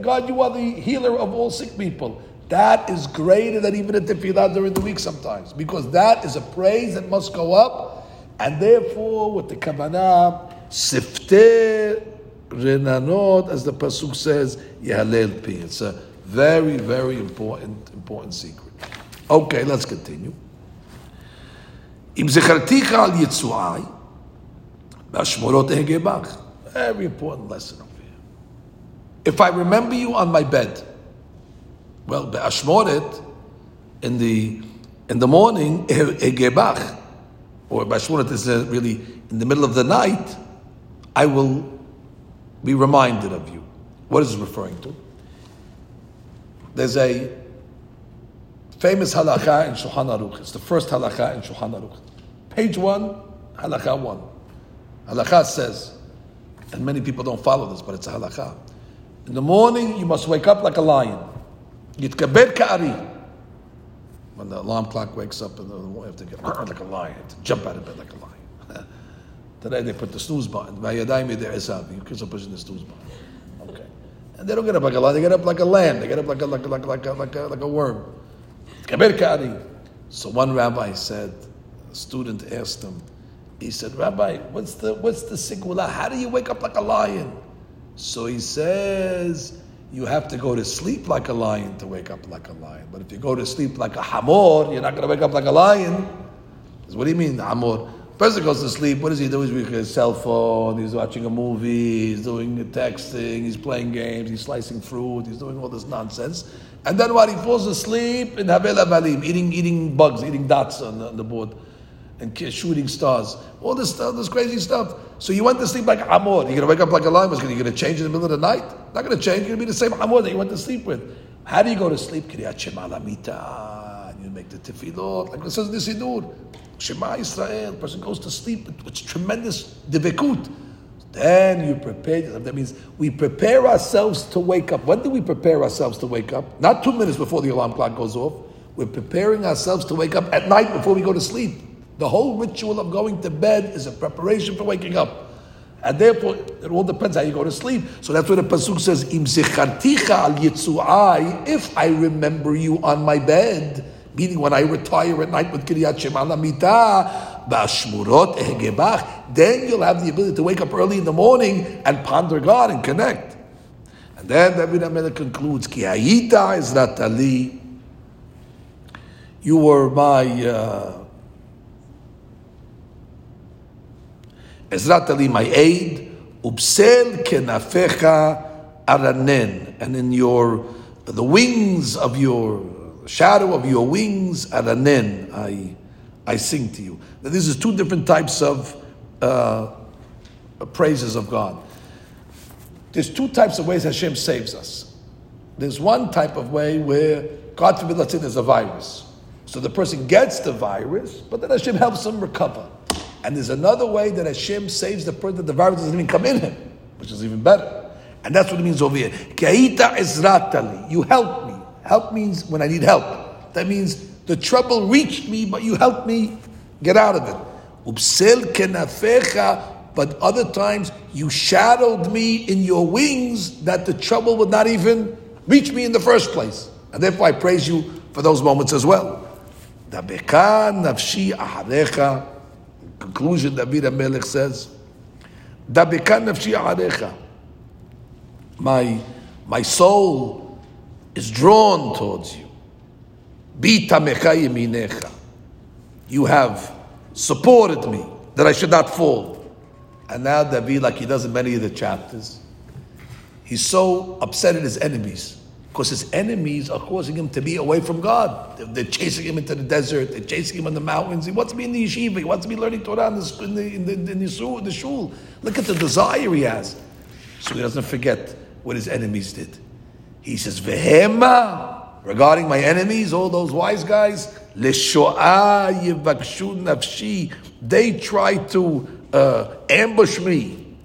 God, you are the healer of all sick people. That is greater than even a tefillah during the week sometimes, because that is a praise that must go up, and therefore, with the kavanah, sifte renanot, as the pasuk says, yahalel pi. It's a very, very important, important secret. Okay, let's continue. Im zecharticha al yitzuai, b'ashmorot egebach. Very important lesson over here. If I remember you on my bed, well, be'ashmoret, in the in the morning, (laughs) egebach, or be'ashmoret is uh, really in the middle of the night, I will be reminded of you. What is it referring to? There's a famous halakha in Shulchan Aruch. It's the first halakha in Shulchan Aruch. Page one, halakha one. Halakha says, and many people don't follow this, but it's a halakha. In the morning, you must wake up like a lion. Yitkaber ka'ari. When the alarm clock wakes up morning, you have to get (clears throat) like a lion, to jump out of bed like a lion. (laughs) Today they put the snooze button. You kids are pushing the snooze button. Okay. And they don't get up like a lion, they get up like a lamb, they get up like a, like a, like a, like a, like a, like a worm. So one rabbi said, a student asked him, he said, Rabbi, what's the what's the sigula? How do you wake up like a lion? So he says, you have to go to sleep like a lion to wake up like a lion. But if you go to sleep like a hamor, you're not going to wake up like a lion. What do you mean, hamor? Person goes to sleep. What does he do? He's with his cell phone. He's watching a movie. He's doing texting. He's playing games. He's slicing fruit. He's doing all this nonsense. And then while he falls asleep in Havel Avalim, eating eating bugs, eating dots on the, on the board and shooting stars. All this stuff, this crazy stuff. So you went to sleep like Amor. You're going to wake up like a lion. You're going to change in the middle of the night? Not going to change. You're going to be the same Amor that you went to sleep with. How do you go to sleep? Kriyat Shema Lamita. You make the tefillot. Like it says in the Siddur. Shema Israel. Person goes to sleep with tremendous devekut. Then you prepare yourself. That means we prepare ourselves to wake up. When do we prepare ourselves to wake up? Not two minutes before the alarm clock goes off. We're preparing ourselves to wake up at night before we go to sleep. The whole ritual of going to bed is a preparation for waking up. And therefore, it all depends how you go to sleep. So that's what the Pasuk says, Im al yitzu'ai, if I remember you on my bed, meaning when I retire at night with Kriyat Shema Lamita, Bashmurot then you'll have the ability to wake up early in the morning and ponder God and connect. And then David HaMelech concludes, Ki hayita Ezrat you were my... Uh, Ezrat Ali, my aid, ubsel kenafecha aranen, and in your the wings of your shadow of your wings aranen, I I sing to you. Now, this is two different types of uh, praises of God. there's two types of ways Hashem saves us. There's one type of way where, God forbid, let's say there's a virus. So the person gets the virus, but then Hashem helps them recover. And there's another way that Hashem saves the person that the virus doesn't even come in him, which is even better. And that's what it means over here. You help me. Help means when I need help. That means the trouble reached me, but you helped me get out of it. But other times you shadowed me in your wings that the trouble would not even reach me in the first place. And therefore I praise you for those moments as well. nafshi aharecha. Conclusion, David HaMelech says, Dabeka nafshi aharecha. My, my soul is drawn towards you. Yeminecha. You have supported me that I should not fall. And now David, like he does in many of the chapters, he's so upset at his enemies because his enemies are causing him to be away from God. They're chasing him into the desert. They're chasing him on the mountains. He wants to be in the yeshiva. He wants to be learning Torah in the in the, in the, in the, shul, the shul. Look at the desire he has. So he doesn't forget what his enemies did. He says, "Vehema." Regarding my enemies, all those wise guys, nafshi. They try to uh, ambush me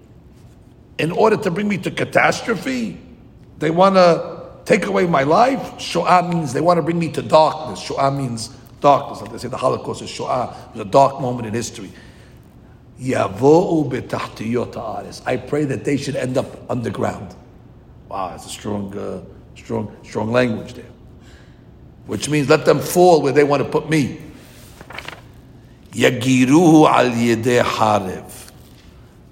in order to bring me to catastrophe. They want to take away my life. Shoah means they want to bring me to darkness. Shoah means darkness. Like they say, the Holocaust is Shoah. It was a dark moment in history. I pray that they should end up underground. Wow, that's a strong, uh, strong, strong language there. Which means let them fall where they want to put me. Yagiruhu al yedeh harev.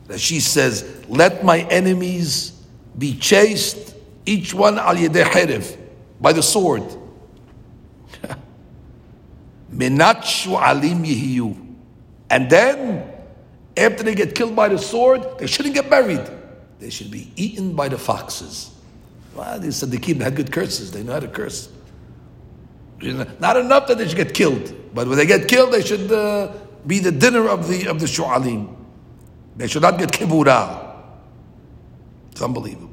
That she says, let my enemies be chased, each one al harev, by the sword. (laughs) Menat alim yihiyu. And then, after they get killed by the sword, they shouldn't get buried. They should be eaten by the foxes. Well, they said the tzaddikim had good curses. They know how to curse. Not enough that they should get killed. But when they get killed, they should uh, be the dinner of the of the shu'alim. They should not get kibura. It's unbelievable.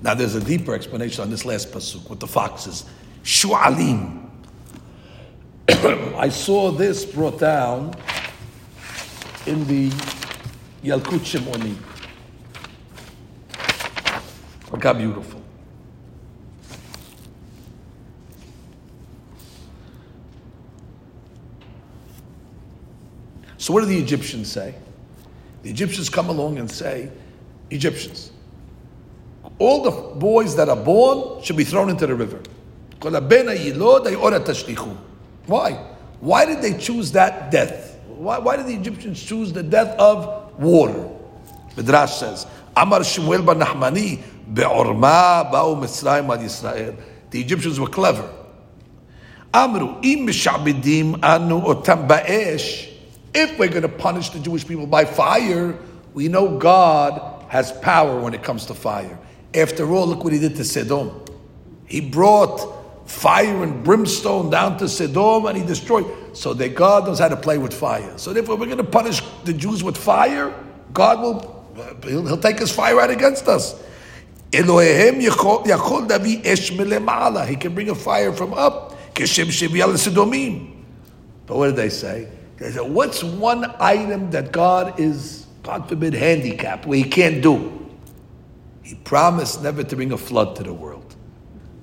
Now there's a deeper explanation on this last pasuk with the foxes. Shu'alim. (coughs) I saw this brought down in the Yalkut Shimoni. Look how beautiful. So what do the Egyptians say? The Egyptians come along and say, Egyptians, all the boys that are born should be thrown into the river. Why? Why did they choose that death? Why, why did the Egyptians choose the death of water? Midrash says, Amar Shmuel bar Nahmani, Be'orma ba'u Mitzrayim ad Yisrael. The Egyptians were clever. Amru, im mishabidim anu otam ba'esh, if we're going to punish the Jewish people by fire, we know God has power when it comes to fire. After all, look what he did to Sodom. He brought fire and brimstone down to Sodom and he destroyed. So that God knows how to play with fire. So therefore, we're going to punish the Jews with fire. God will, uh, he'll, he'll take his fire out against us. He can bring a fire from up. But what did they say? They said, what's one item that God is, God forbid, handicapped, where he can't do? He promised never to bring a flood to the world.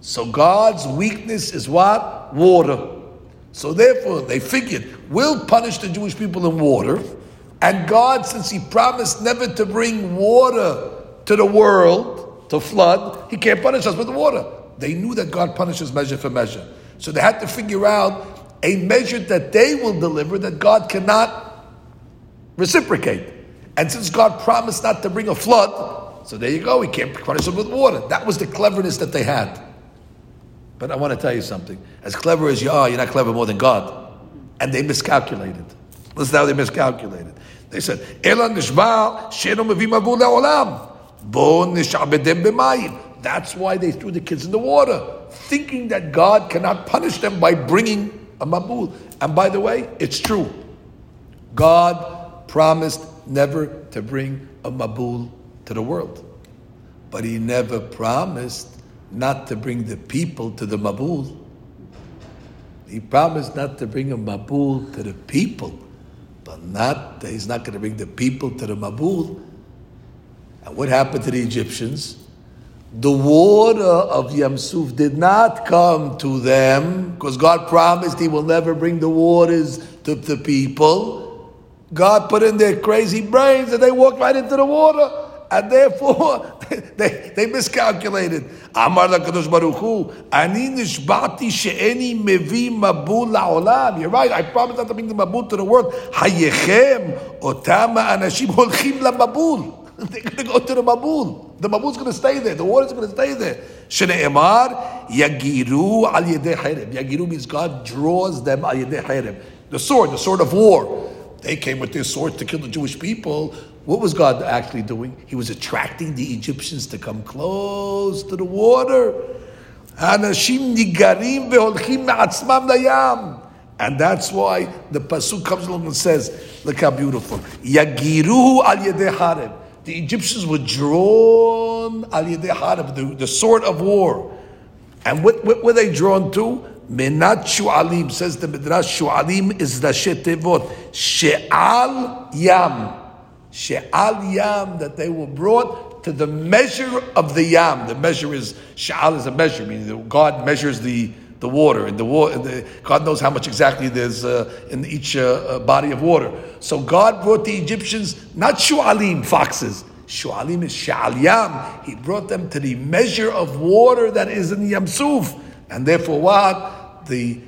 So God's weakness is what? Water. So therefore, they figured, we'll punish the Jewish people in water, and God, since he promised never to bring water to the world, to flood, he can't punish us with water. They knew that God punishes measure for measure. So they had to figure out a measure that they will deliver that God cannot reciprocate. And since God promised not to bring a flood, so there you go, he can't punish them with water. That was the cleverness that they had. But I want to tell you something. As clever as you are, you're not clever more than God. And they miscalculated. Listen how they miscalculated. They said, Elan nishba she'enu mevim avu. Bo nish'abedem b'mayim. That's why they threw the kids in the water, thinking that God cannot punish them by bringing a mabul. And by the way, it's true. God promised never to bring a mabul to the world. but he never promised not to bring the people to the Mabul. He promised not to bring a Mabul to the people, but not that he's not going to bring the people to the Mabul. And what happened to the Egyptians? The water of Yam Suf did not come to them because God promised He will never bring the waters to the people. God put in their crazy brains and they walked right into the water and therefore (laughs) they, they miscalculated. Amar LaKadosh Baruch Hu, Ani nishbati she'eni mevi mabul la'olam. You're right, I promise not to bring the mabul to the world. Hayechem otama anashim holchim mabul. (laughs) They're going to go to the mabul. The mabul's going to stay there. The water's going to stay there. Shne'emar yagiru al yedei herem. Yagiru means God draws them al yedei herem. The sword, the sword of war. They came with their swords to kill the Jewish people. What was God actually doing? He was attracting the Egyptians to come close to the water. And that's why the pasuk comes along and says, "Look how beautiful." The Egyptians were drawn al the, the sword of war. And what, what were they drawn to? Menat shu'alim says the midrash. Shu'alim is the she'al yam. She'al yam, that they were brought to the measure of the yam. The measure is, she'al is a measure, meaning God measures the, the water, and the water, God knows how much exactly there's uh, in each uh, uh, body of water. So God brought the Egyptians, not shu'alim, foxes. Shu'alim is she'al yam. He brought them to the measure of water that is in Yam Suf. And therefore what? The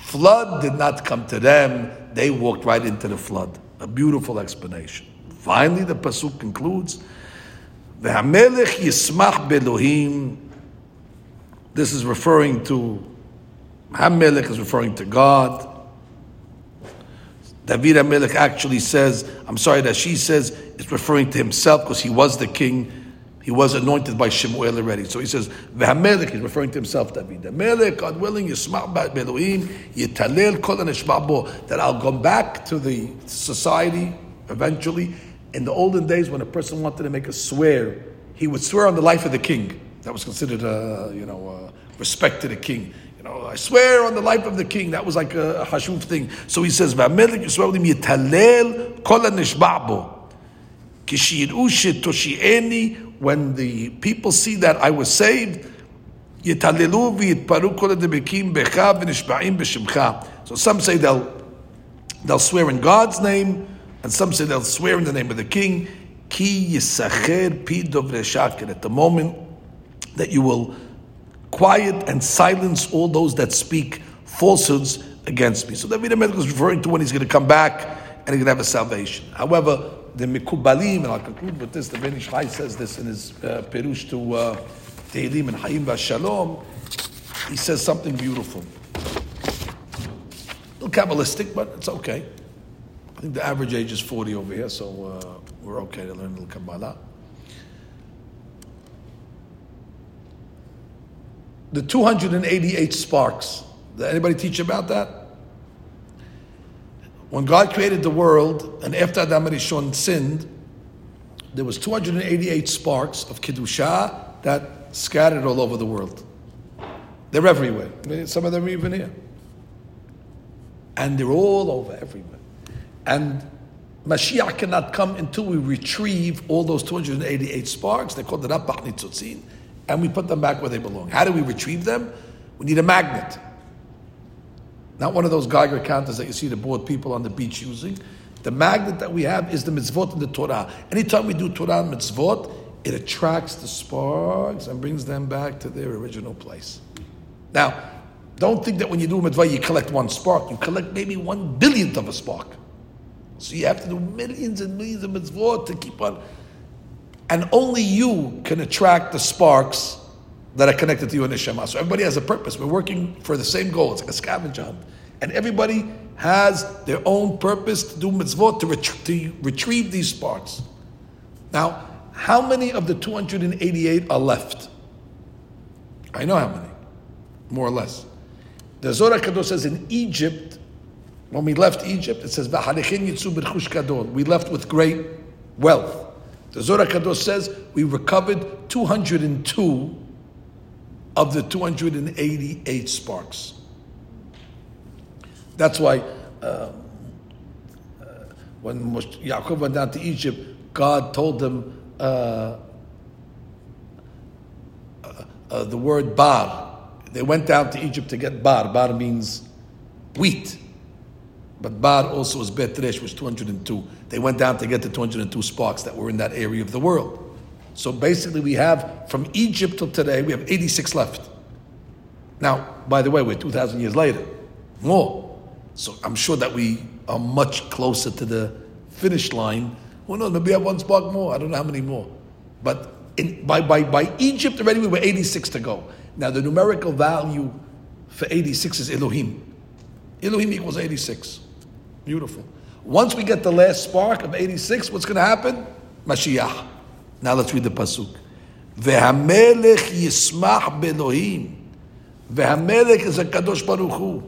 flood did not come to them. They walked right into the flood. A beautiful explanation. Finally, the pasuk concludes, "V'hamelech yismach belohim." This is referring to Hamelech is referring to God. David Hamelech actually says, I'm sorry that she says it's referring to himself because he was the king. He was anointed by Shemuel already. So he says, V'hamelech, he's referring to himself, David. Hamelech, God willing, Yismach Belohim, Yitalel Kol that I'll come back to the society eventually in the olden days, when a person wanted to make a swear, he would swear on the life of the king. That was considered, a, you know, uh, respect to the king. You know, I swear on the life of the king. That was like a, a hashuv thing. So he says, with him, yitalel kol when the people see that I was saved, So some say they'll, they'll swear in God's name, and some say they'll swear in the name of the king. Ki yisacher pidov reshaker. At the moment that you will quiet and silence all those that speak falsehoods against me. So David HaMelech is referring to when he's going to come back and he's going to have a salvation. However, the Mikubalim, and I'll conclude with this, the Ben Ish Chai says this in his uh, Perush to uh, and Hayim Shalom. He says something beautiful. A little Kabbalistic, but it's okay. I think the average age is 40 over here, so uh, we're okay to learn a little Kabbalah. The 288 sparks. Did anybody teach about that? When God created the world, and after Adam HaRishon sinned, there was 288 sparks of Kiddusha that scattered all over the world. They're everywhere. Some of them are even here. And they're all over everywhere. And Mashiach cannot come until we retrieve all those 288 sparks. They call it Rapach Nitzotzin. And we put them back where they belong. How do we retrieve them? We need a magnet. Not one of those Geiger counters that you see the bored people on the beach using. The magnet that we have is the mitzvot in the Torah. Anytime we do Torah and mitzvot, it attracts the sparks and brings them back to their original place. Now, don't think that when you do a mitzvah, you collect one spark. You collect maybe one billionth of a spark. So you have to do millions and millions of mitzvot to keep on. And only you can attract the sparks that are connected to you in the Shema. So everybody has a purpose. We're working for the same goal. It's like a scavenger hunt. And everybody has their own purpose to do mitzvot to, ret- to retrieve these sparks. Now, how many of the 288 are left? I know how many, more or less. The Zohar Kadosh says in Egypt, when we left Egypt, it says, We left with great wealth. The Zohar Kadosh says we recovered 202 of the 288 sparks. That's why uh, uh, when Yaakov went down to Egypt, God told him uh, uh, uh, the word bar. They went down to Egypt to get bar. Bar means wheat. But bar also was betresh, was 202. They went down to get the 202 sparks that were in that area of the world. So basically, we have from Egypt till today, we have 86 left. Now, by the way, we're 2,000 years later, more. So I'm sure that we are much closer to the finish line. Well, no, maybe we have one spark more. I don't know how many more. But in, by, by, by Egypt already, we were 86 to go. Now, the numerical value for 86 is Elohim. Elohim equals 86. Beautiful. Once we get the last spark of 86, what's going to happen? Mashiach. Now let's read the pasuk. Ve'hamelech yismach belohim. Ve'hamelech is a kadosh baruch hu.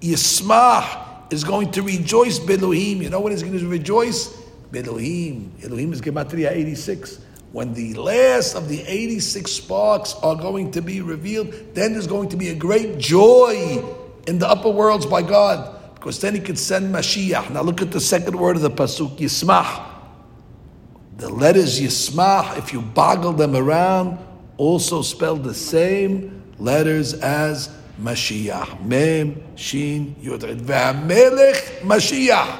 Yismach is going to rejoice belohim. You know what he's going to rejoice? Belohim. Elohim is gematria 86. When the last of the 86 sparks are going to be revealed, then there's going to be a great joy in the upper worlds by God. Because then he could send Mashiach. Now look at the second word of the Pasuk, Yismach. The letters Yismach, if you boggle them around, also spell the same letters as Mashiach. Mem, Shin, Yod. Ve'hamelech Mashiach.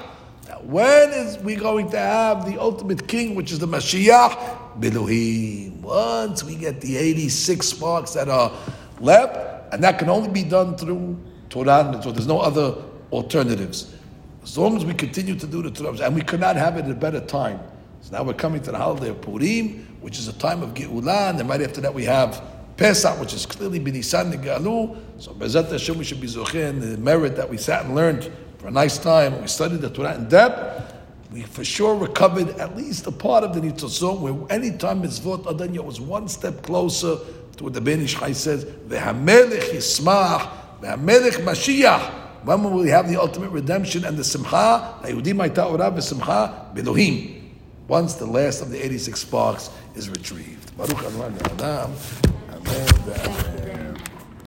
Now, when is we going to have the ultimate king, which is the Mashiach? Belohim. Once we get the 86 sparks that are left, and that can only be done through Torah, so there's no other alternatives. As long as we continue to do the Torah, and we could not have it at a better time. So now we're coming to the holiday of Purim, which is a time of Geulah, and then right after that we have Pesach, which is clearly Benisan Galu. So Bezat Hashem, we should be Zochen, the merit that we sat and learned for a nice time. We studied the Torah in depth. We for sure recovered at least a part of the Nitzosum, where any time mitzvot Adanya was one step closer to what the Ben Ish Chai says, Ve'hamelech Yismach, Ve'hamelech Mashiach. When will we have the ultimate redemption and the Simcha? Belohim once the last of the 86 sparks is retrieved. Baruch Amen.